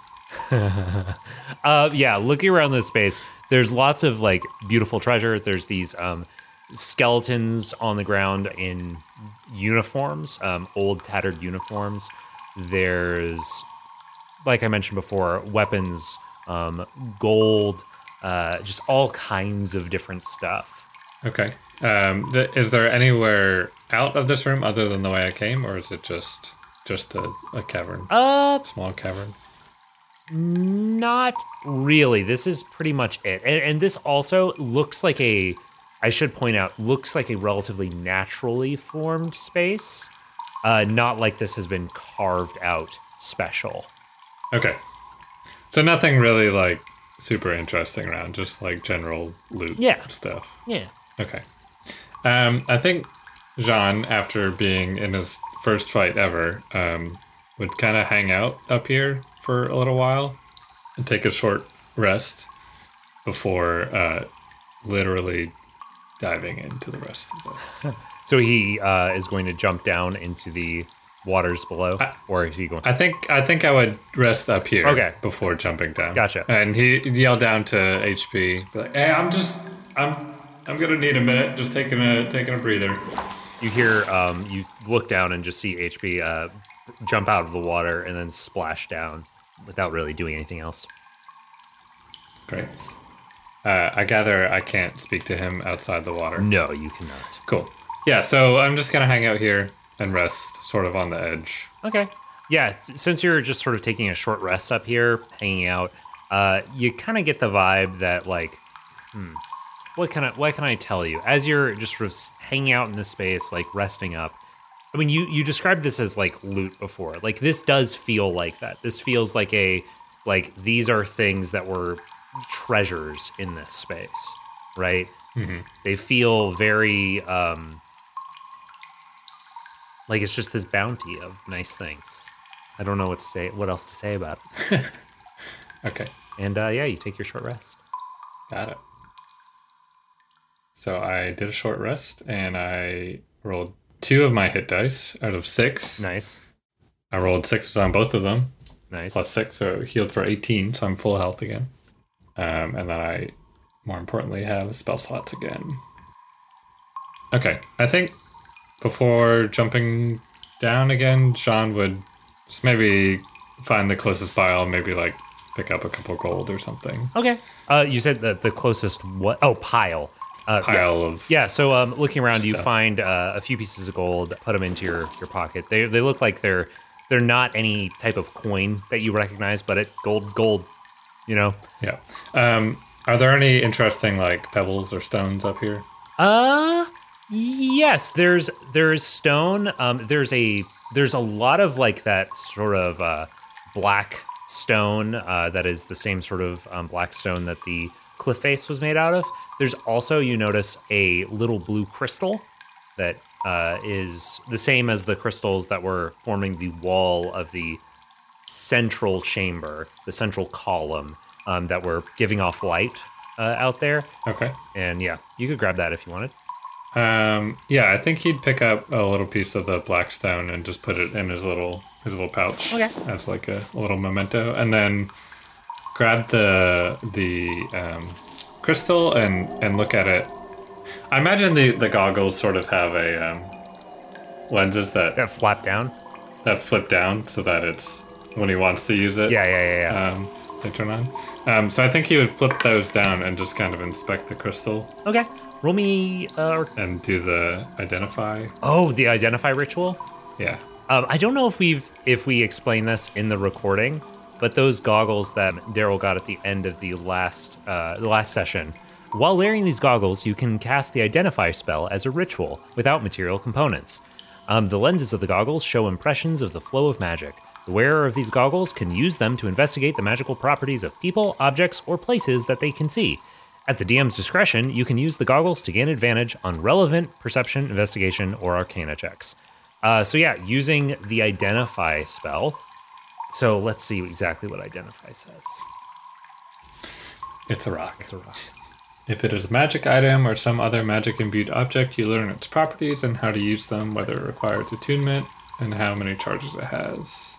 [LAUGHS] Uh, yeah, looking around this space, there's lots of like beautiful treasure. There's these um, skeletons on the ground in uniforms, um, old tattered uniforms. There's, like I mentioned before, weapons, um, gold, uh, just all kinds of different stuff. Okay. Um, th- is there anywhere out of this room other than the way I came, or is it just just a, a cavern, Uh, small cavern? Not really. This is pretty much it. And, and this also looks like a, I should point out, looks like a relatively naturally formed space. Uh, not like this has been carved out special. Okay. So nothing really like super interesting around, just like general loot Yeah. stuff. Yeah. Okay. Um, I think Jean, after being in his first fight ever, um, would kind of hang out up here for a little while and take a short rest before uh, literally diving into the rest of this. [LAUGHS] So he uh, is going to jump down into the waters below, I- or is he going? I think I think I would rest up here Okay. before jumping down. Gotcha. And he yelled down to HP, like, "Hey, I'm just I'm I'm gonna need a minute, just taking a taking a breather." You hear, um, you look down and just see HP uh, jump out of the water and then splash down without really doing anything else. Great. Uh, I gather I can't speak to him outside the water. No, you cannot. Cool. Yeah, so I'm just gonna hang out here and rest, sort of on the edge. Okay. Yeah, since you're just sort of taking a short rest up here, hanging out, uh, you kind of get the vibe that like, hmm, what can I what can I tell you? As you're just sort of hanging out in this space, like resting up. I mean, you you described this as like loot before. Like this does feel like that. This feels like a like these are things that were treasures in this space, right? They feel very um like it's just this bounty of nice things. I don't know what to say, what else to say about it. [LAUGHS] Okay, And uh, yeah, you take your short rest. got it. So I did a short rest and I rolled two of my hit dice out of six. Nice, I rolled sixes on both of them, nice. plus six, so healed for 18, so I'm full health again. Um, and then I, more importantly, have spell slots again. Okay, I think before jumping down again, Jean would just maybe find the closest pile, maybe like pick up a couple gold or something. Okay. Uh, you said that the closest what? Oh, pile. Uh, yeah. Of Yeah, so um, looking around, you find uh, a few pieces of gold. Put them into your, your pocket. They they look like they're they're not any type of coin that you recognize, but it gold's gold. You know. yeah. Um, are there any interesting like pebbles or stones up here? Uh yes, there's there's stone. Um there's a there's a lot of like that sort of uh black stone uh that is the same sort of um, black stone that the cliff face was made out of. There's also you notice a little blue crystal that uh, is the same as the crystals that were forming the wall of the central chamber, the central column um, that were giving off light uh, out there. Okay. And yeah, you could grab that if you wanted. Um, yeah, I think he'd pick up a little piece of the black stone and just put it in his little his little pouch Okay. as like a, little memento, and then grab the the um, crystal and and look at it. I imagine the the goggles sort of have a um, lenses that That flap down. that flip down so that it's when he wants to use it. Yeah, yeah, yeah, yeah. Um, they turn on. Um, so I think he would flip those down and just kind of inspect the crystal okay. Roll me. Uh, and do the identify. oh, the identify ritual. Yeah. Um, I don't know if we've if we explain this in the recording, but those goggles that Daryl got at the end of the last uh, the last session. While wearing these goggles, you can cast the Identify spell as a ritual without material components. Um, the lenses of the goggles show impressions of the flow of magic. The wearer of these goggles can use them to investigate the magical properties of people, objects, or places that they can see. At the DM's discretion, you can use the goggles to gain advantage on relevant perception, investigation, or arcana checks. Uh, so yeah, using the identify spell. So let's see exactly what identify says. It's a rock. It's a rock. If it is a magic item or some other magic imbued object, you learn its properties and how to use them, whether it requires attunement, and how many charges it has,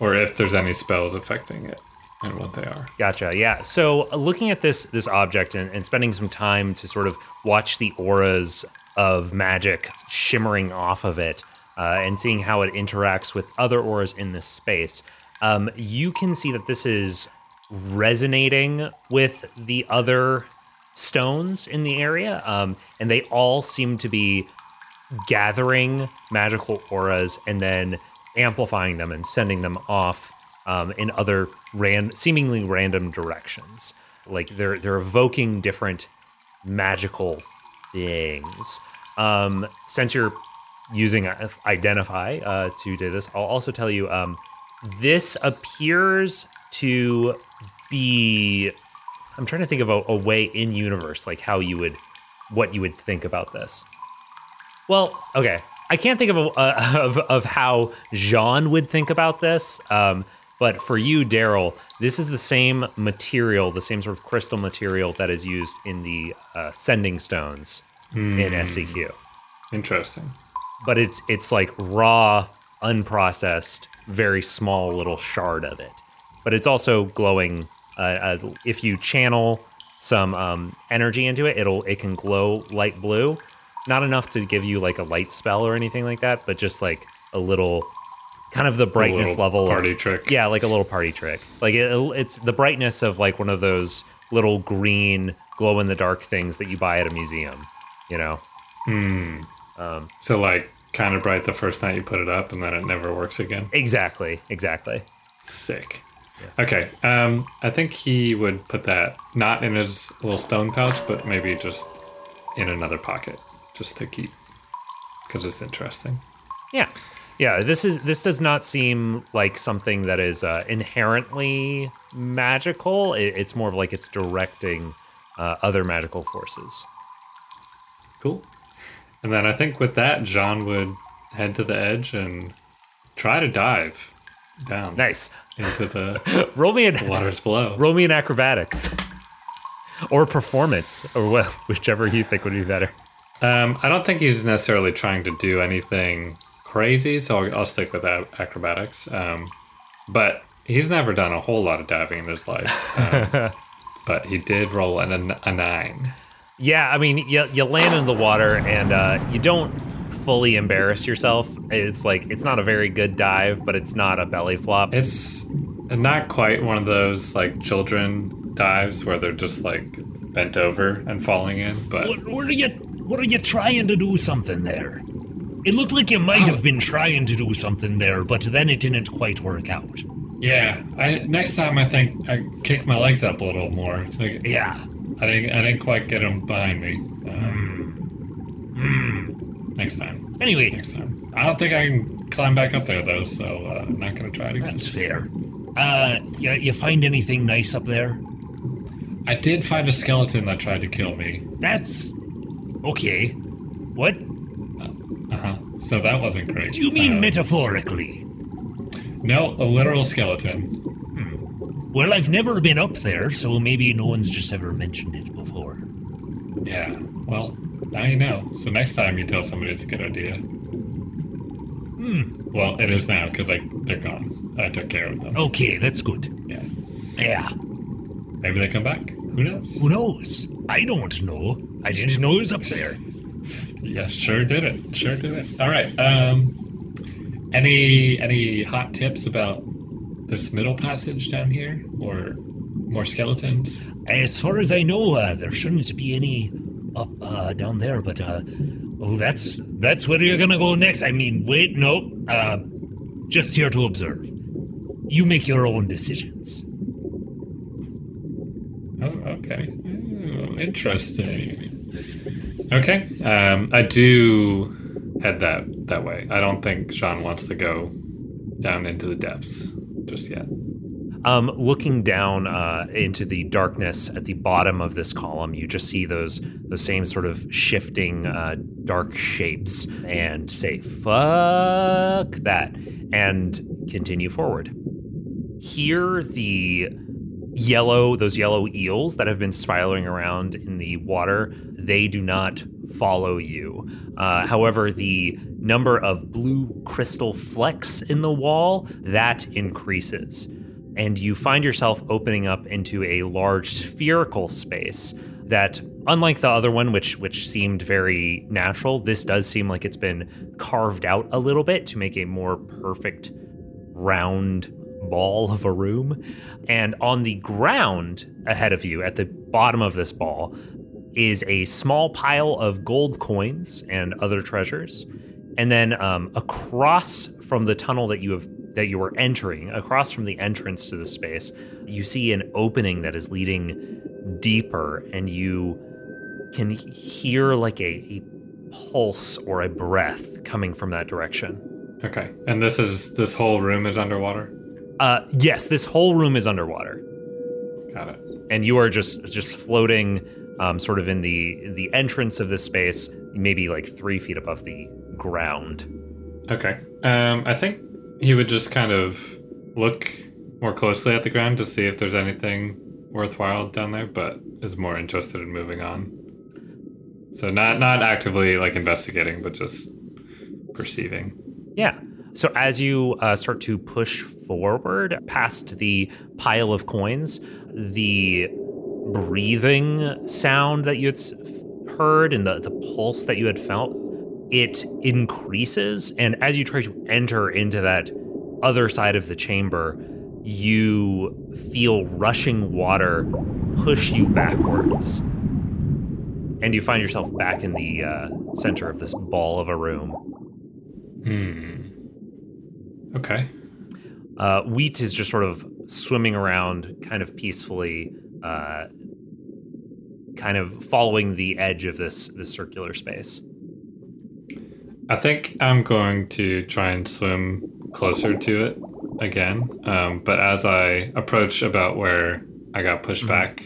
or if there's any spells affecting it and what they are. Gotcha. Yeah. So uh, looking at this this object and, and spending some time to sort of watch the auras of magic shimmering off of it, uh, and seeing how it interacts with other auras in this space, um, you can see that this is resonating with the other stones in the area, um, and they all seem to be gathering magical auras and then amplifying them and sending them off um, in other ran- seemingly random directions. Like they're they're evoking different magical things. Um, since you're using uh, identify uh, to do this, I'll also tell you um, this appears to be. I'm trying to think of a, a way in universe, like how you would, what you would think about this. Well, okay. I can't think of a, uh, [LAUGHS] of, of how Jean would think about this. Um, but for you, Daryl, this is the same material, the same sort of crystal material that is used in the uh, sending stones in SEQ. Interesting. But it's it's like raw, unprocessed, very small little shard of it. But it's also glowing. Uh, uh, if you channel some um, energy into it, it'll it can glow light blue. Not enough to give you like a light spell or anything like that, but just like a little, kind of the brightness level. of- party trick. Yeah, like a little party trick. Like it, it's the brightness of like one of those little green glow in the dark things that you buy at a museum. You know. Hmm. Um, So like kind of bright the first night you put it up, and then it never works again. exactly. Exactly. Sick. Okay. Um, I think he would put that not in his little stone pouch, but maybe just in another pocket, just to keep, because it's interesting. Yeah. Yeah, this is this does not seem like something that is uh, inherently magical. It, it's more of like it's directing uh, other magical forces. Cool. And then I think with that, Jean would head to the edge and try to dive down Nice. into the [LAUGHS] Roll me an waters below. roll me an acrobatics or performance or whichever you think would be better. Um, I don't think he's necessarily trying to do anything crazy, so I'll, I'll stick with that acrobatics. Um, but he's never done a whole lot of diving in his life. Um, [LAUGHS] but he did roll an, a nine. Yeah, I mean, you, you land in the water and uh, you don't fully embarrass yourself. It's like it's not a very good dive, but it's not a belly flop. It's not quite one of those like children dives where they're just like bent over and falling in, but What, what are you? What are you trying to do something there? It looked like you might have been trying to do something there, but then it didn't quite work out. yeah. I next time I think I kick my legs up a little more. Like, Yeah. I didn't I didn't quite get him behind me. Um, Next time. Anyway, Next time. I don't think I can climb back up there though, so uh, I'm not gonna try it again. that's fair. Uh, you, you find anything nice up there? I did find a skeleton that tried to kill me. That's okay. What? Uh huh. So that wasn't great. Do you mean Uh, metaphorically? No, a literal skeleton. Well, I've never been up there, so maybe no one's just ever mentioned it before. Yeah. Well, now you know. So next time you tell somebody it's a good idea. Hmm. Well, it is now because I they're gone. I took care of them. Okay, that's good. Yeah. Yeah. Maybe they come back. Who knows? Who knows? I don't know. I didn't know it was up there. [LAUGHS] Yeah, sure did it. Sure did it. All right. Um, any any hot tips about this middle passage down here, or more skeletons? As far as I know, uh, there shouldn't be any up uh, down there. But uh, oh, that's that's where you're gonna go next. I mean, wait, no, uh, just here to observe. You make your own decisions. Oh, okay. Oh, interesting. Okay. Um, I do head that that way. I don't think Jean wants to go down into the depths just yet. Um, looking down uh, into the darkness at the bottom of this column, you just see those those same sort of shifting uh, dark shapes, and say "fuck that," and continue forward. Here, the yellow those yellow eels that have been spiraling around in the water they do not follow you. Uh, however the number of blue crystal flecks in the wall that increases. And you find yourself opening up into a large spherical space that unlike the other one which which seemed very natural this does seem like it's been carved out a little bit to make a more perfect round ball of a room. And on the ground ahead of you, at the bottom of this ball, is a small pile of gold coins and other treasures. And then um, across from the tunnel that you have that you were entering, across from the entrance to the space, you see an opening that is leading deeper, and you can hear like a, a pulse or a breath coming from that direction. Okay. And this is this whole room is underwater. Uh, yes, this whole room is underwater, Got it. and you are just just floating, um, sort of in the the entrance of this space, maybe like three feet above the ground. Okay. Um, I think he would just kind of look more closely at the ground to see if there's anything worthwhile down there, but is more interested in moving on. So not not actively like investigating, but just perceiving. Yeah. So as you uh, start to push forward past the pile of coins, the breathing sound that you had heard and the, the pulse that you had felt, it increases. And as you try to enter into that other side of the chamber, you feel rushing water push you backwards. And you find yourself back in the uh, center of this ball of a room. Hmm. Okay. Uh, Huit is just sort of swimming around kind of peacefully, uh, kind of following the edge of this, this circular space. I think I'm going to try and swim closer to it again. Um, but as I approach about where I got pushed Mhm. back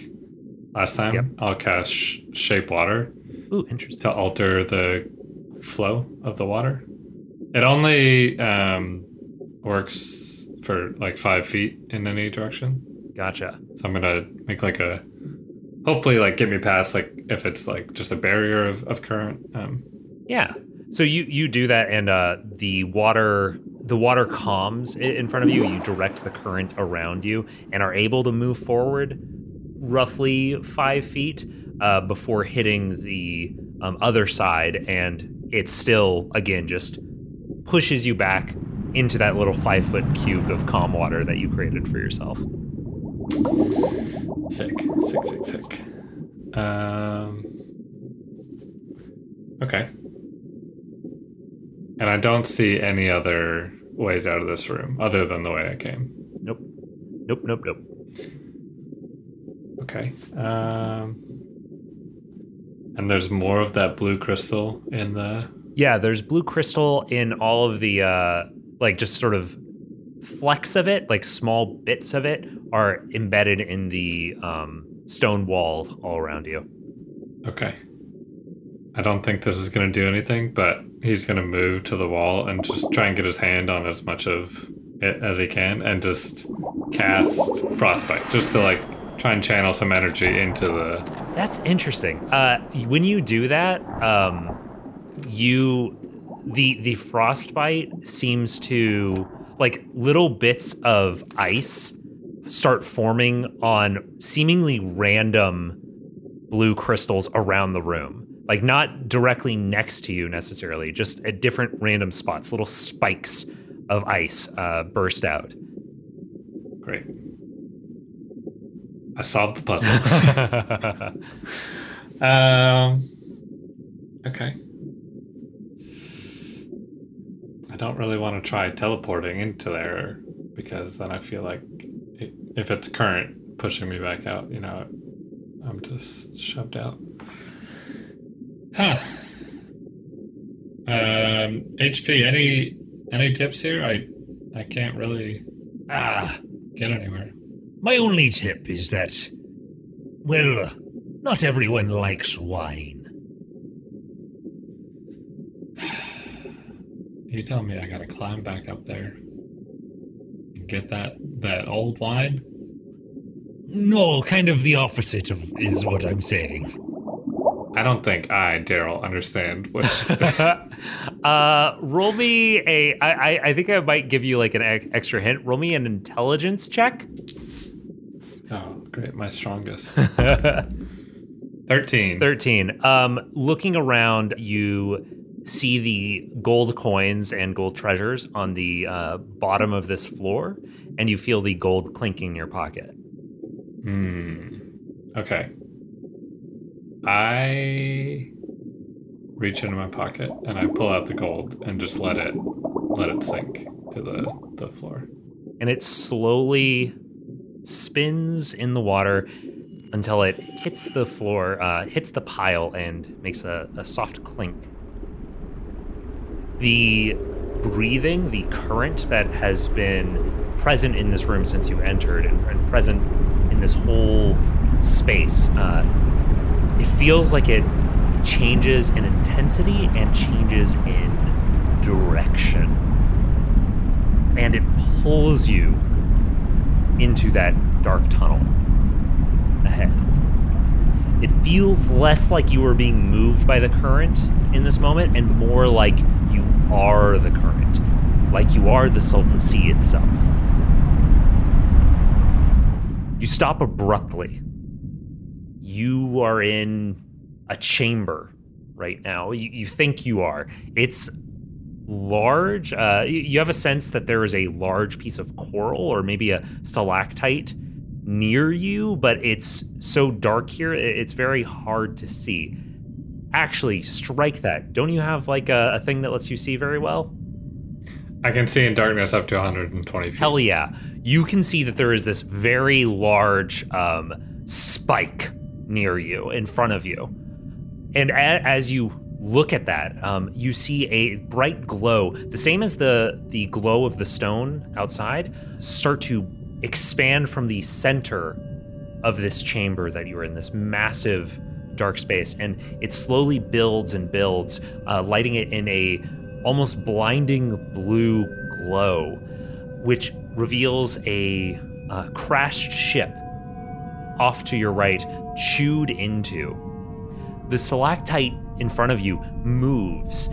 last time, Yep. I'll cast sh- Shape Water Ooh, interesting. to alter the flow of the water. It only um, works for like five feet in any direction. Gotcha. So I'm gonna make like a hopefully like get me past like if it's like just a barrier of, of current. Um, Yeah. So you you do that, and uh, the water the water calms in front of you. You direct the current around you, and are able to move forward roughly five feet uh, before hitting the um, other side, and it still again just pushes you back into that little five foot cube of calm water that you created for yourself. sick, sick, sick, sick. Um, okay. And I don't see any other ways out of this room other than the way I came. Nope. Nope. Nope. Nope. Okay. Um, and there's more of that blue crystal in the. Yeah, there's blue crystal in all of the uh like just sort of flecks of it, like small bits of it are embedded in the um stone wall all around you. Okay. I don't think this is going to do anything, but he's going to move to the wall and just try and get his hand on as much of it as he can and just cast frostbite just to like try and channel some energy into the That's interesting. Uh when you do that, um you the the frostbite seems to like little bits of ice start forming on seemingly random blue crystals around the room. Like not directly next to you necessarily, just at different random spots. Little spikes of ice uh, burst out. great. I solved the puzzle. [LAUGHS] [LAUGHS] um okay. I don't really want to try teleporting into there because then I feel like it, if it's current pushing me back out, you know, I'm just shoved out. Huh. [SIGHS] Um, HP. Any any tips here? I I can't really Ah, get anywhere. my only tip is that, well, not everyone likes wine. You tell me I gotta climb back up there and get that that old wine. No, kind of the opposite of is what I'm saying. I don't think I, Daryl, understand what. [LAUGHS] [LAUGHS] uh, roll me a. I, I I think I might give you like an ex- extra hint. Roll me an intelligence check. oh, great! My strongest. [LAUGHS] Thirteen. 13. Um, looking around, you see the gold coins and gold treasures on the uh, bottom of this floor, and you feel the gold clinking in your pocket. Hmm. Okay. I reach into my pocket and I pull out the gold and just let it let it sink to the the floor. And it slowly spins in the water until it hits the floor, uh, hits the pile, and makes a, a soft clink. The breathing, the current that has been present in this room since you entered and, and present in this whole space, uh, it feels like it changes in intensity and changes in direction. And it pulls you into that dark tunnel ahead. It feels less like you are being moved by the current in this moment and more like you are the current, like you are the Sultan Sea itself. You stop abruptly. You are in a chamber right now. You, you think you are. It's large. Uh, you have a sense that there is a large piece of coral or maybe a stalactite near you, but it's so dark here, it's very hard to see. Actually, strike that. Don't you have like a, a thing that lets you see very well? I can see in darkness up to 120 feet. Hell yeah. You can see that there is this very large um, spike near you, in front of you. And a- as you look at that, um, you see a bright glow, the same as the, the glow of the stone outside, start to expand from the center of this chamber that you're in, this massive dark space. And it slowly builds and builds, uh, lighting it in a almost blinding blue glow, which reveals a uh, crashed ship off to your right, chewed into. The stalactite in front of you moves,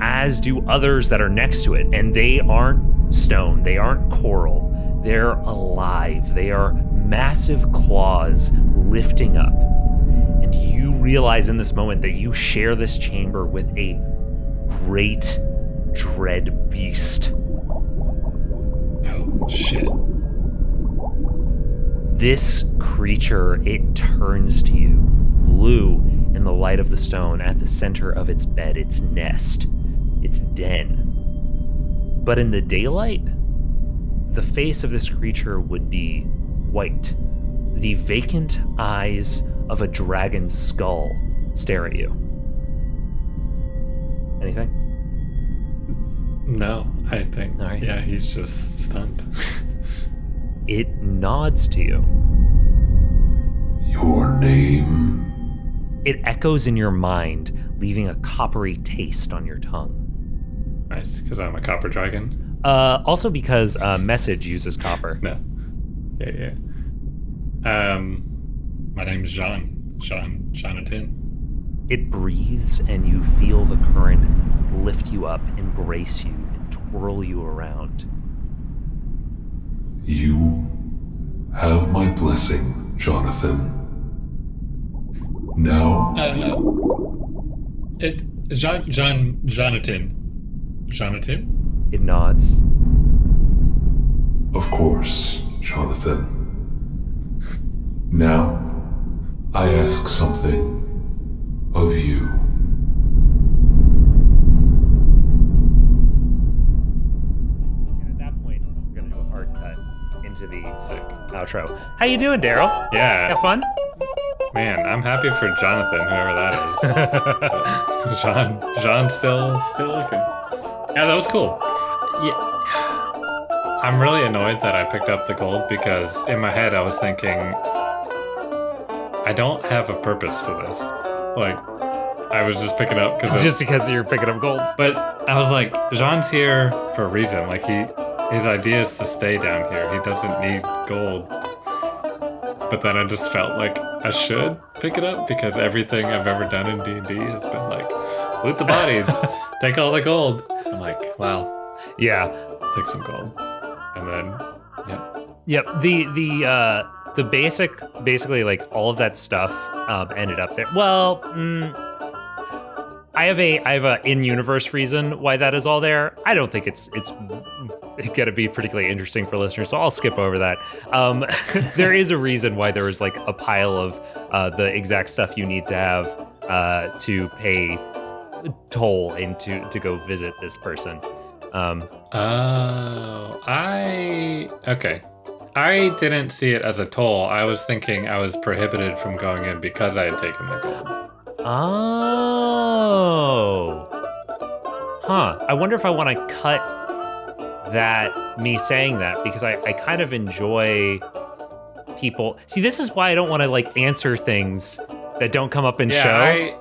as do others that are next to it, and they aren't stone, they aren't coral, they're alive. They are massive claws lifting up. And you realize in this moment that you share this chamber with a great dread beast. Oh, shit. This creature, it turns to you, blue in the light of the stone at the center of its bed, its nest, its den. But in the daylight, the face of this creature would be white. The vacant eyes of a dragon's skull stare at you. Anything? No, I think. All right. Yeah, he's just stunned. [LAUGHS] It nods to you. Your name? It echoes in your mind, leaving a coppery taste on your tongue. nice, because I'm a copper dragon. Uh, also because uh, message uses copper. No. Yeah, yeah. Um, my name's John. John Jonathan. It breathes, and you feel the current lift you up, embrace you, and twirl you around. You have my blessing, Jonathan. Now, Uh, it John John Jonathan. Jonathan. It nods. of course, Jonathan. Now, I ask something of you. And at that point, we're gonna do a hard cut into the Sick. outro. How you doing, Daryl? Yeah. Have fun? Man, I'm happy for Jonathan, whoever that is. [LAUGHS] John, John's still still looking. Yeah, that was cool. Yeah, I'm really annoyed that I picked up the gold because in my head I was thinking, I don't have a purpose for this. Like, I was just picking up because Just because you're picking up gold. But I was like, Jean's here for a reason. Like he, his idea is to stay down here. He doesn't need gold. But then I just felt like I should pick it up because everything I've ever done in D and D has been like, loot the bodies, [LAUGHS] take all the gold. I'm like, wow, Yeah. take some gold, and then yeah, Yep. The the uh the basic basically like all of that stuff um ended up there. Well, mm, I have a I have a in-universe reason why that is all there. I don't think it's it's [LAUGHS] gonna be particularly interesting for listeners, so I'll skip over that. Um, [LAUGHS] there is a reason why there is like a pile of uh, the exact stuff you need to have uh, to pay toll into to go visit this person. Um, Oh, I okay. I didn't see it as a toll. I was thinking I was prohibited from going in because I had taken the gold. Oh. Huh. I wonder if I want to cut that, me saying that, because I, I kind of enjoy people. See, this is why I don't want to like answer things that don't come up in Yeah, show,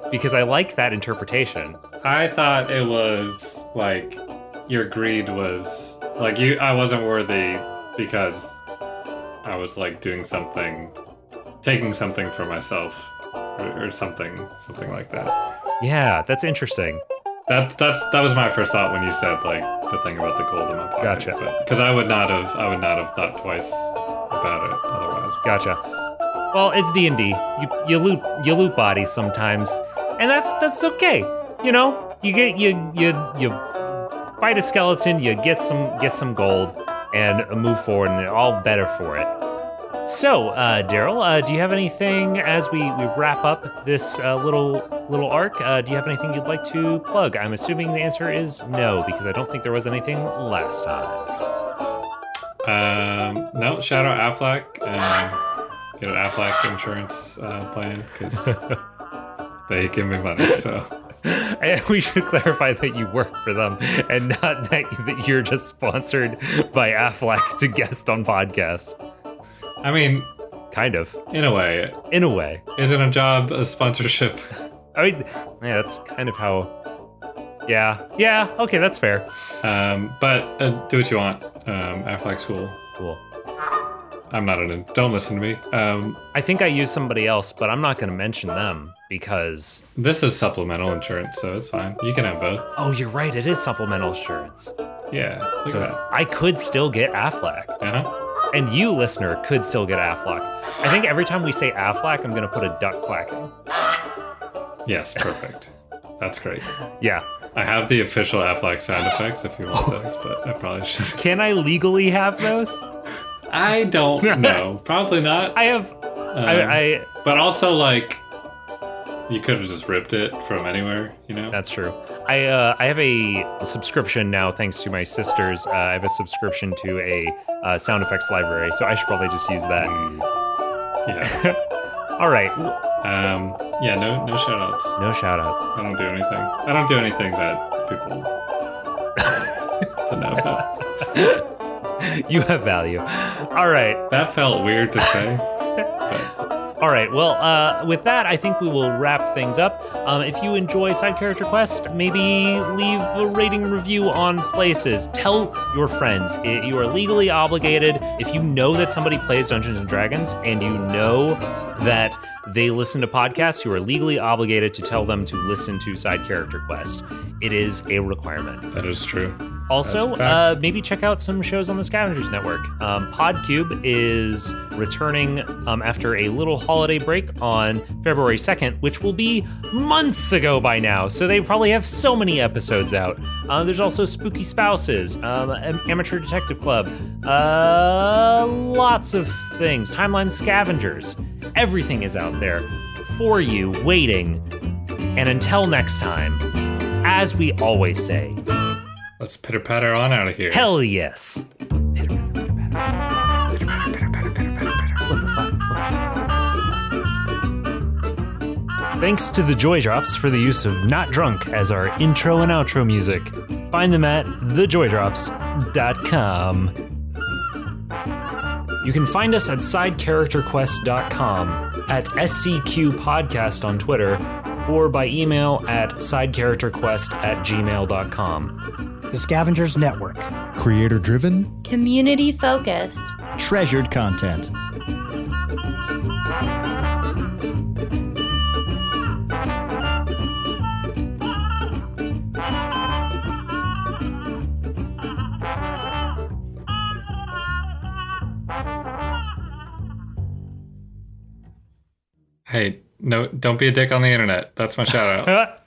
I- because I like that interpretation. I thought it was like your greed was like you. I wasn't worthy because I was like doing something, taking something for myself, or, or something, something like that. Yeah, that's interesting. That that's that was my first thought when you said like the thing about the gold in my pocket. Gotcha. Because I would not have, I would not have thought twice about it otherwise. Gotcha. Well, it's D and D. You you loot you loot bodies sometimes, and that's that's okay. You know, you get you you you fight a skeleton, you get some get some gold, and move forward, and all better for it. So, uh, Daryl, uh, do you have anything as we, we wrap up this uh, little little arc? Uh, do you have anything you'd like to plug? I'm assuming the answer is no, because I don't think there was anything last time. Um, no, shout out Aflac and get an Aflac insurance uh, plan because [LAUGHS] they give me money. So [LAUGHS] And we should clarify that you work for them and not that, that you're just sponsored by Aflac to guest on podcasts. I mean, Kind of, in a way, in a way. isn't a job a sponsorship? [LAUGHS] I mean, yeah, that's kind of how. Yeah, yeah, okay, that's fair. Um, but uh, do what you want. Um, Aflac's cool. Cool. I'm not an. Don't listen to me. Um, I think I used somebody else, but I'm not going to mention them because. this is supplemental insurance, so it's fine. You can have both. Oh, you're right. It is supplemental insurance. Yeah. So I could still get Aflac. that. Uh-huh. And you, listener, could still get Aflac. I think every time we say Aflac, I'm going to put a duck quacking. Yes, perfect. That's great. Yeah. I have the official Aflac sound effects if you want those, but I probably should. [LAUGHS] Can I legally have those? I don't [LAUGHS] know. Probably not. I have. Um, I, I. but also, like, you could have just ripped it from anywhere, you know? That's true. I uh, I have a subscription now, thanks to my sisters. Uh, I have a subscription to a uh, sound effects library, so I should probably just use that. yeah. [LAUGHS] All right. Um, yeah, no no shout outs. No shout outs. I don't do anything. I don't do anything that people know about. [LAUGHS] You have value. All right. That felt weird to say. [LAUGHS] All right. Well, uh, with that, I think we will wrap things up. Um, if you enjoy Side Character Quest, maybe leave a rating review on places. Tell your friends. You are legally obligated. If you know that somebody plays Dungeons and Dragons and you know that they listen to podcasts, you are legally obligated to tell them to listen to Side Character Quest. It is a requirement. that is true. Also, That's a fact. uh, maybe check out some shows on the Scavengers Network. Um, Podcube is returning um, after a little holiday break on February 2nd, which will be months ago by now. So they probably have so many episodes out. Uh, there's also Spooky Spouses, um, Amateur Detective Club, uh, lots of things. Timeline Scavengers. Everything is out there for you, waiting. And until next time, as we always say, Let's pitter patter on out of here. Hell yes. Thanks to the Joy Drops for the use of Not Drunk as our intro and outro music. Find them at thejoydrops.com. You can find us at sidecharacterquest.com, at SCQ Podcast on Twitter, or by email at sidecharacterquest at gmail.com. The Scavengers Network. Creator driven, Community focused. Treasured content. Hey, no, don't be a dick on the internet. That's my shout out. [LAUGHS]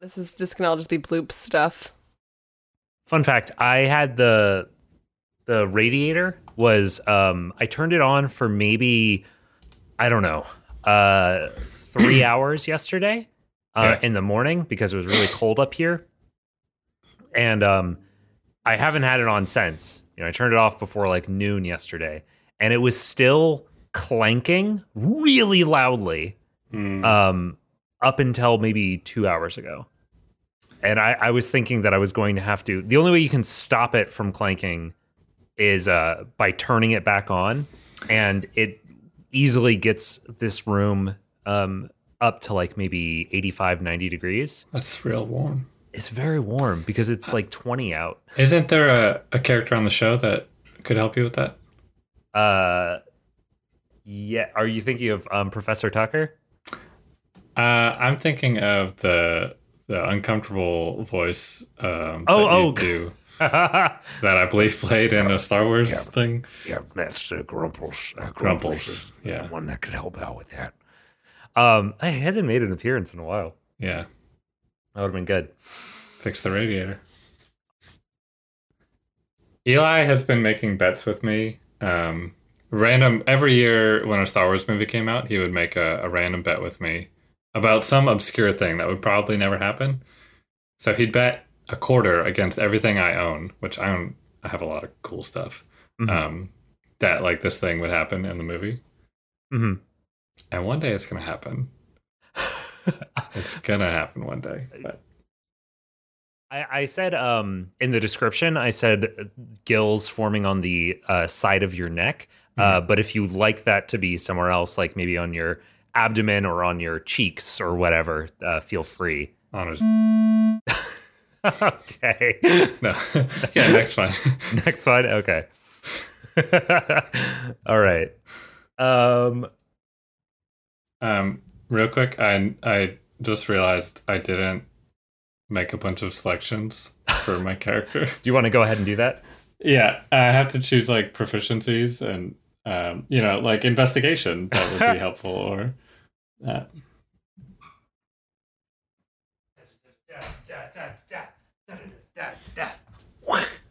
This is just gonna all just be bloop stuff. Fun fact: I had the the radiator was um I turned it on for maybe I don't know uh three [CLEARS THROAT] hours yesterday uh, Yeah. in the morning because it was really cold up here, and um I haven't had it on since. You know, I turned it off before like noon yesterday, and it was still clanking really loudly um, up until maybe two hours ago. And I, I was thinking that I was going to have to. The only way you can stop it from clanking is uh, by turning it back on, and it easily gets this room um, up to like maybe 85, 90 degrees. That's real warm. It's very warm because it's like 20 out. Isn't there a, a character on the show that could help you with that? Uh, yeah. Are you thinking of um, Professor Tucker? Uh, I'm thinking of the the uncomfortable voice. Um, Oh, that you oh. do [LAUGHS] that I believe played in a Star Wars thing. Yeah, that's uh, Grumples. Uh, Grumples, is yeah. the one that could help out with that. Um, he hasn't made an appearance in a while. Yeah, That would have been good. fix the radiator. Eli has been making bets with me. Um, random every year when a Star Wars movie came out, he would make a, a random bet with me about some obscure thing that would probably never happen. So he'd bet a quarter against everything I own, which I own. I have a lot of cool stuff. Mhm. Um, that like this thing would happen in the movie, Mhm. and one day it's gonna happen. [LAUGHS] it's gonna happen one day. But I, I said um, in the description, I said uh, gills forming on the uh, side of your neck. Uh, but if you like that to be somewhere else, like maybe on your abdomen or on your cheeks or whatever, uh, feel free. on his [LAUGHS] okay. [LAUGHS] no, yeah, next one. [LAUGHS] Next one. Okay. All right. Um, Um, real quick, I I just realized I didn't make a bunch of selections for my character. do you want to go ahead and do that? Yeah, I have to choose like proficiencies and um, you know, like investigation that would be [LAUGHS] helpful or that.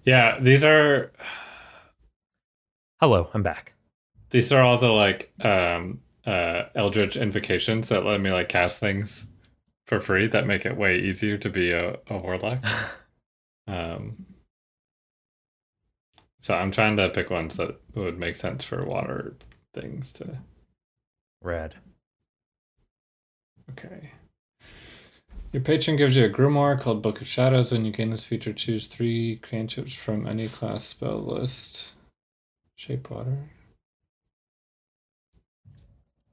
Yeah, these are Hello, I'm back. these are all the like um uh eldritch invocations that let me like cast things for free that make it way easier to be a, a warlock. [LAUGHS] um so I'm trying to pick ones that would make sense for water things to Rad. Okay. Your patron gives you a grimoire called Book of Shadows. When you gain this feature, choose three cantrips from any class spell list. Shape water.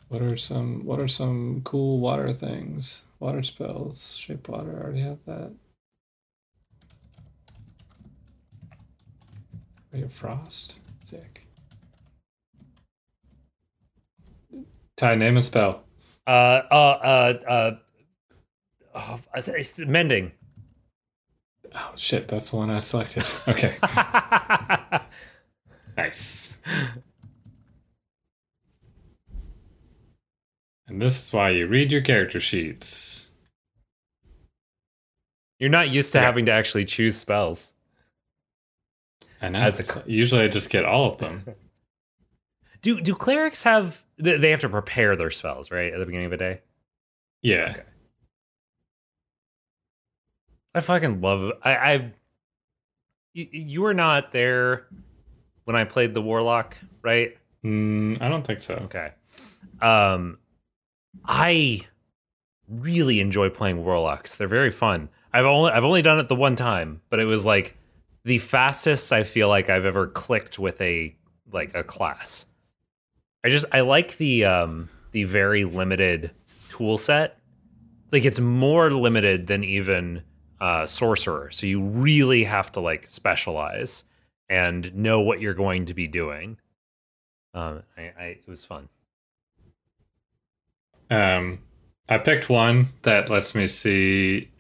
What are some what are some cool water things? Water spells. Shape water. I already have that. Ray of Frost. Sick. Ty, name a spell. Uh, uh, uh, uh, oh, it's- it's mending. Oh shit, that's the one I selected. Okay. [LAUGHS] nice. And this is why you read your character sheets. You're not used to Yeah. having to actually choose spells. And As as a usually I just get all of them. [LAUGHS] Do do clerics have? They they have to prepare their spells right at the beginning of a day. Yeah. Okay. I fucking love. I, I y- you were not there when I played the warlock, right? Mm, I don't think so. Okay. Um, I really enjoy playing warlocks. They're very fun. I've only I've only done it the one time, but it was like the fastest I feel like I've ever clicked with a like a class. I just I like the um the very limited tool set. Like it's more limited than even uh sorcerer. So you really have to like specialize and know what you're going to be doing. Um I, I it was fun. Um, I picked one that lets me see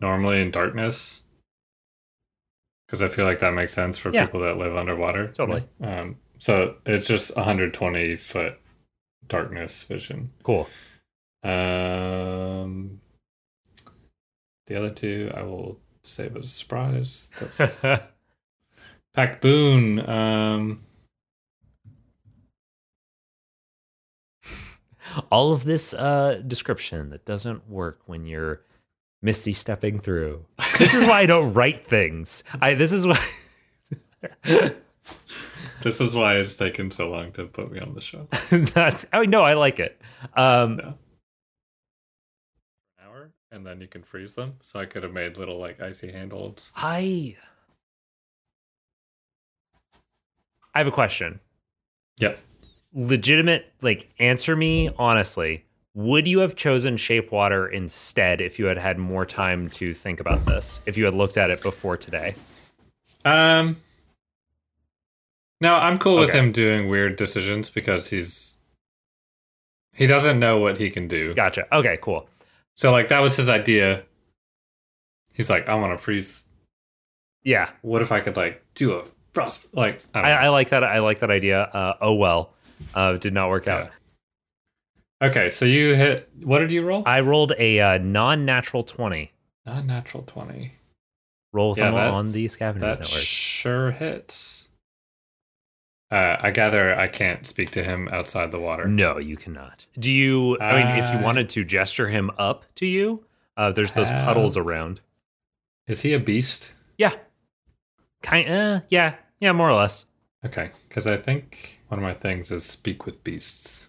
normally in darkness because I feel like that makes sense for Yeah. people that live underwater. Totally. Um, so it's just 120 foot darkness vision. Cool. Um, the other two I will save as a surprise. That's [LAUGHS] Pact Boon. Um, All of this uh, description that doesn't work when you're misty stepping through. This is why I don't write things. I this is why [LAUGHS] This is why it's taken so long to put me on the show. [LAUGHS] That's oh no, I like it. Um, Yeah. Hour, and then you can freeze them. So I could have made little like icy handholds. I I have a question. Yep. Legitimate, like answer me honestly. Would you have chosen shape water instead if you had had more time to think about this? If you had looked at it before today? Um. No, I'm cool with him doing weird decisions because he's he doesn't know what he can do. Gotcha. Okay, cool. So like that was his idea. He's like, I want to freeze. Yeah, What if I could like do a frost? Like I, don't I, know. I like that. I like that idea. Uh, oh well, uh, did not work out. Okay, so you hit. What did you roll? I rolled a uh, non-natural twenty. Non-natural twenty. Roll with Yeah, that- on the scavenger That Network. sure hits. Uh, I gather I can't speak to him outside the water. No, you cannot. Do you? I mean, if you wanted to gesture him up to you, uh, there's those Have- puddles around. Is he a beast? Yeah, kind. Uh, yeah, yeah, more or less. Okay, because I think one of my things is speak with beasts.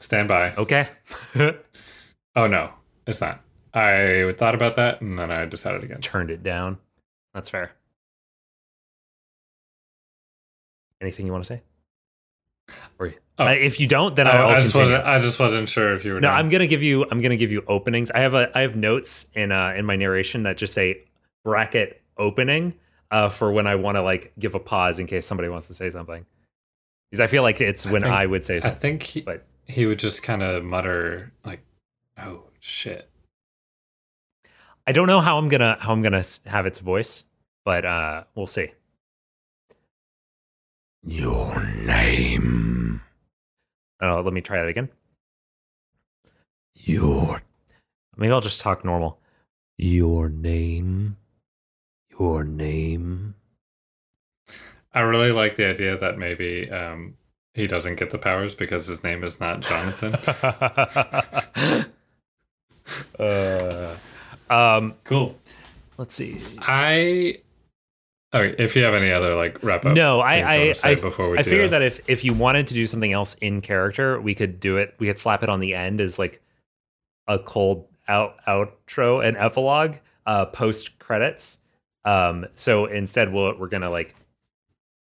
Stand by. Okay. [LAUGHS] Oh no, it's not. I thought about that and then I decided against. Turned it down. That's fair. Anything you want to say? Or Oh. uh, if you don't, then Oh, I'll I just continue. wasn't. I just wasn't sure if you were. No, done. I'm gonna give you. I'm gonna give you openings. I have a. I have notes in uh in my narration that just say bracket opening uh for when I want to like give a pause in case somebody wants to say something. Because I feel like it's when think- I would say I something. think he, but he would just kind of mutter like, "Oh shit." I don't know how I'm gonna how I'm gonna have its voice, but uh we'll see. Your name. Uh, let me try that again. Your Maybe I'll just talk normal. your name. Your name. I really like the idea that maybe um, he doesn't get the powers because his name is not Jonathan. [LAUGHS] uh, um, cool. let's see. I. Okay, if you have any other like wrap up. No, I I say I, before we I figured that. that if if you wanted to do something else in character, we could do it. We could slap it on the end as like a cold out outro and epilogue, uh, post credits. Um, so instead, we'll, we're gonna like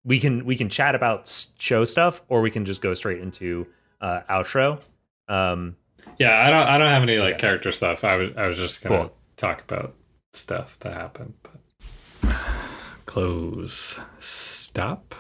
we can we can chat about show stuff, or we can just go straight into uh, outro. Um, Yeah, I don't. I don't have any like Yeah. character stuff. I was. I was just gonna Cool. talk about stuff that happened. But [SIGHS] close. Stop.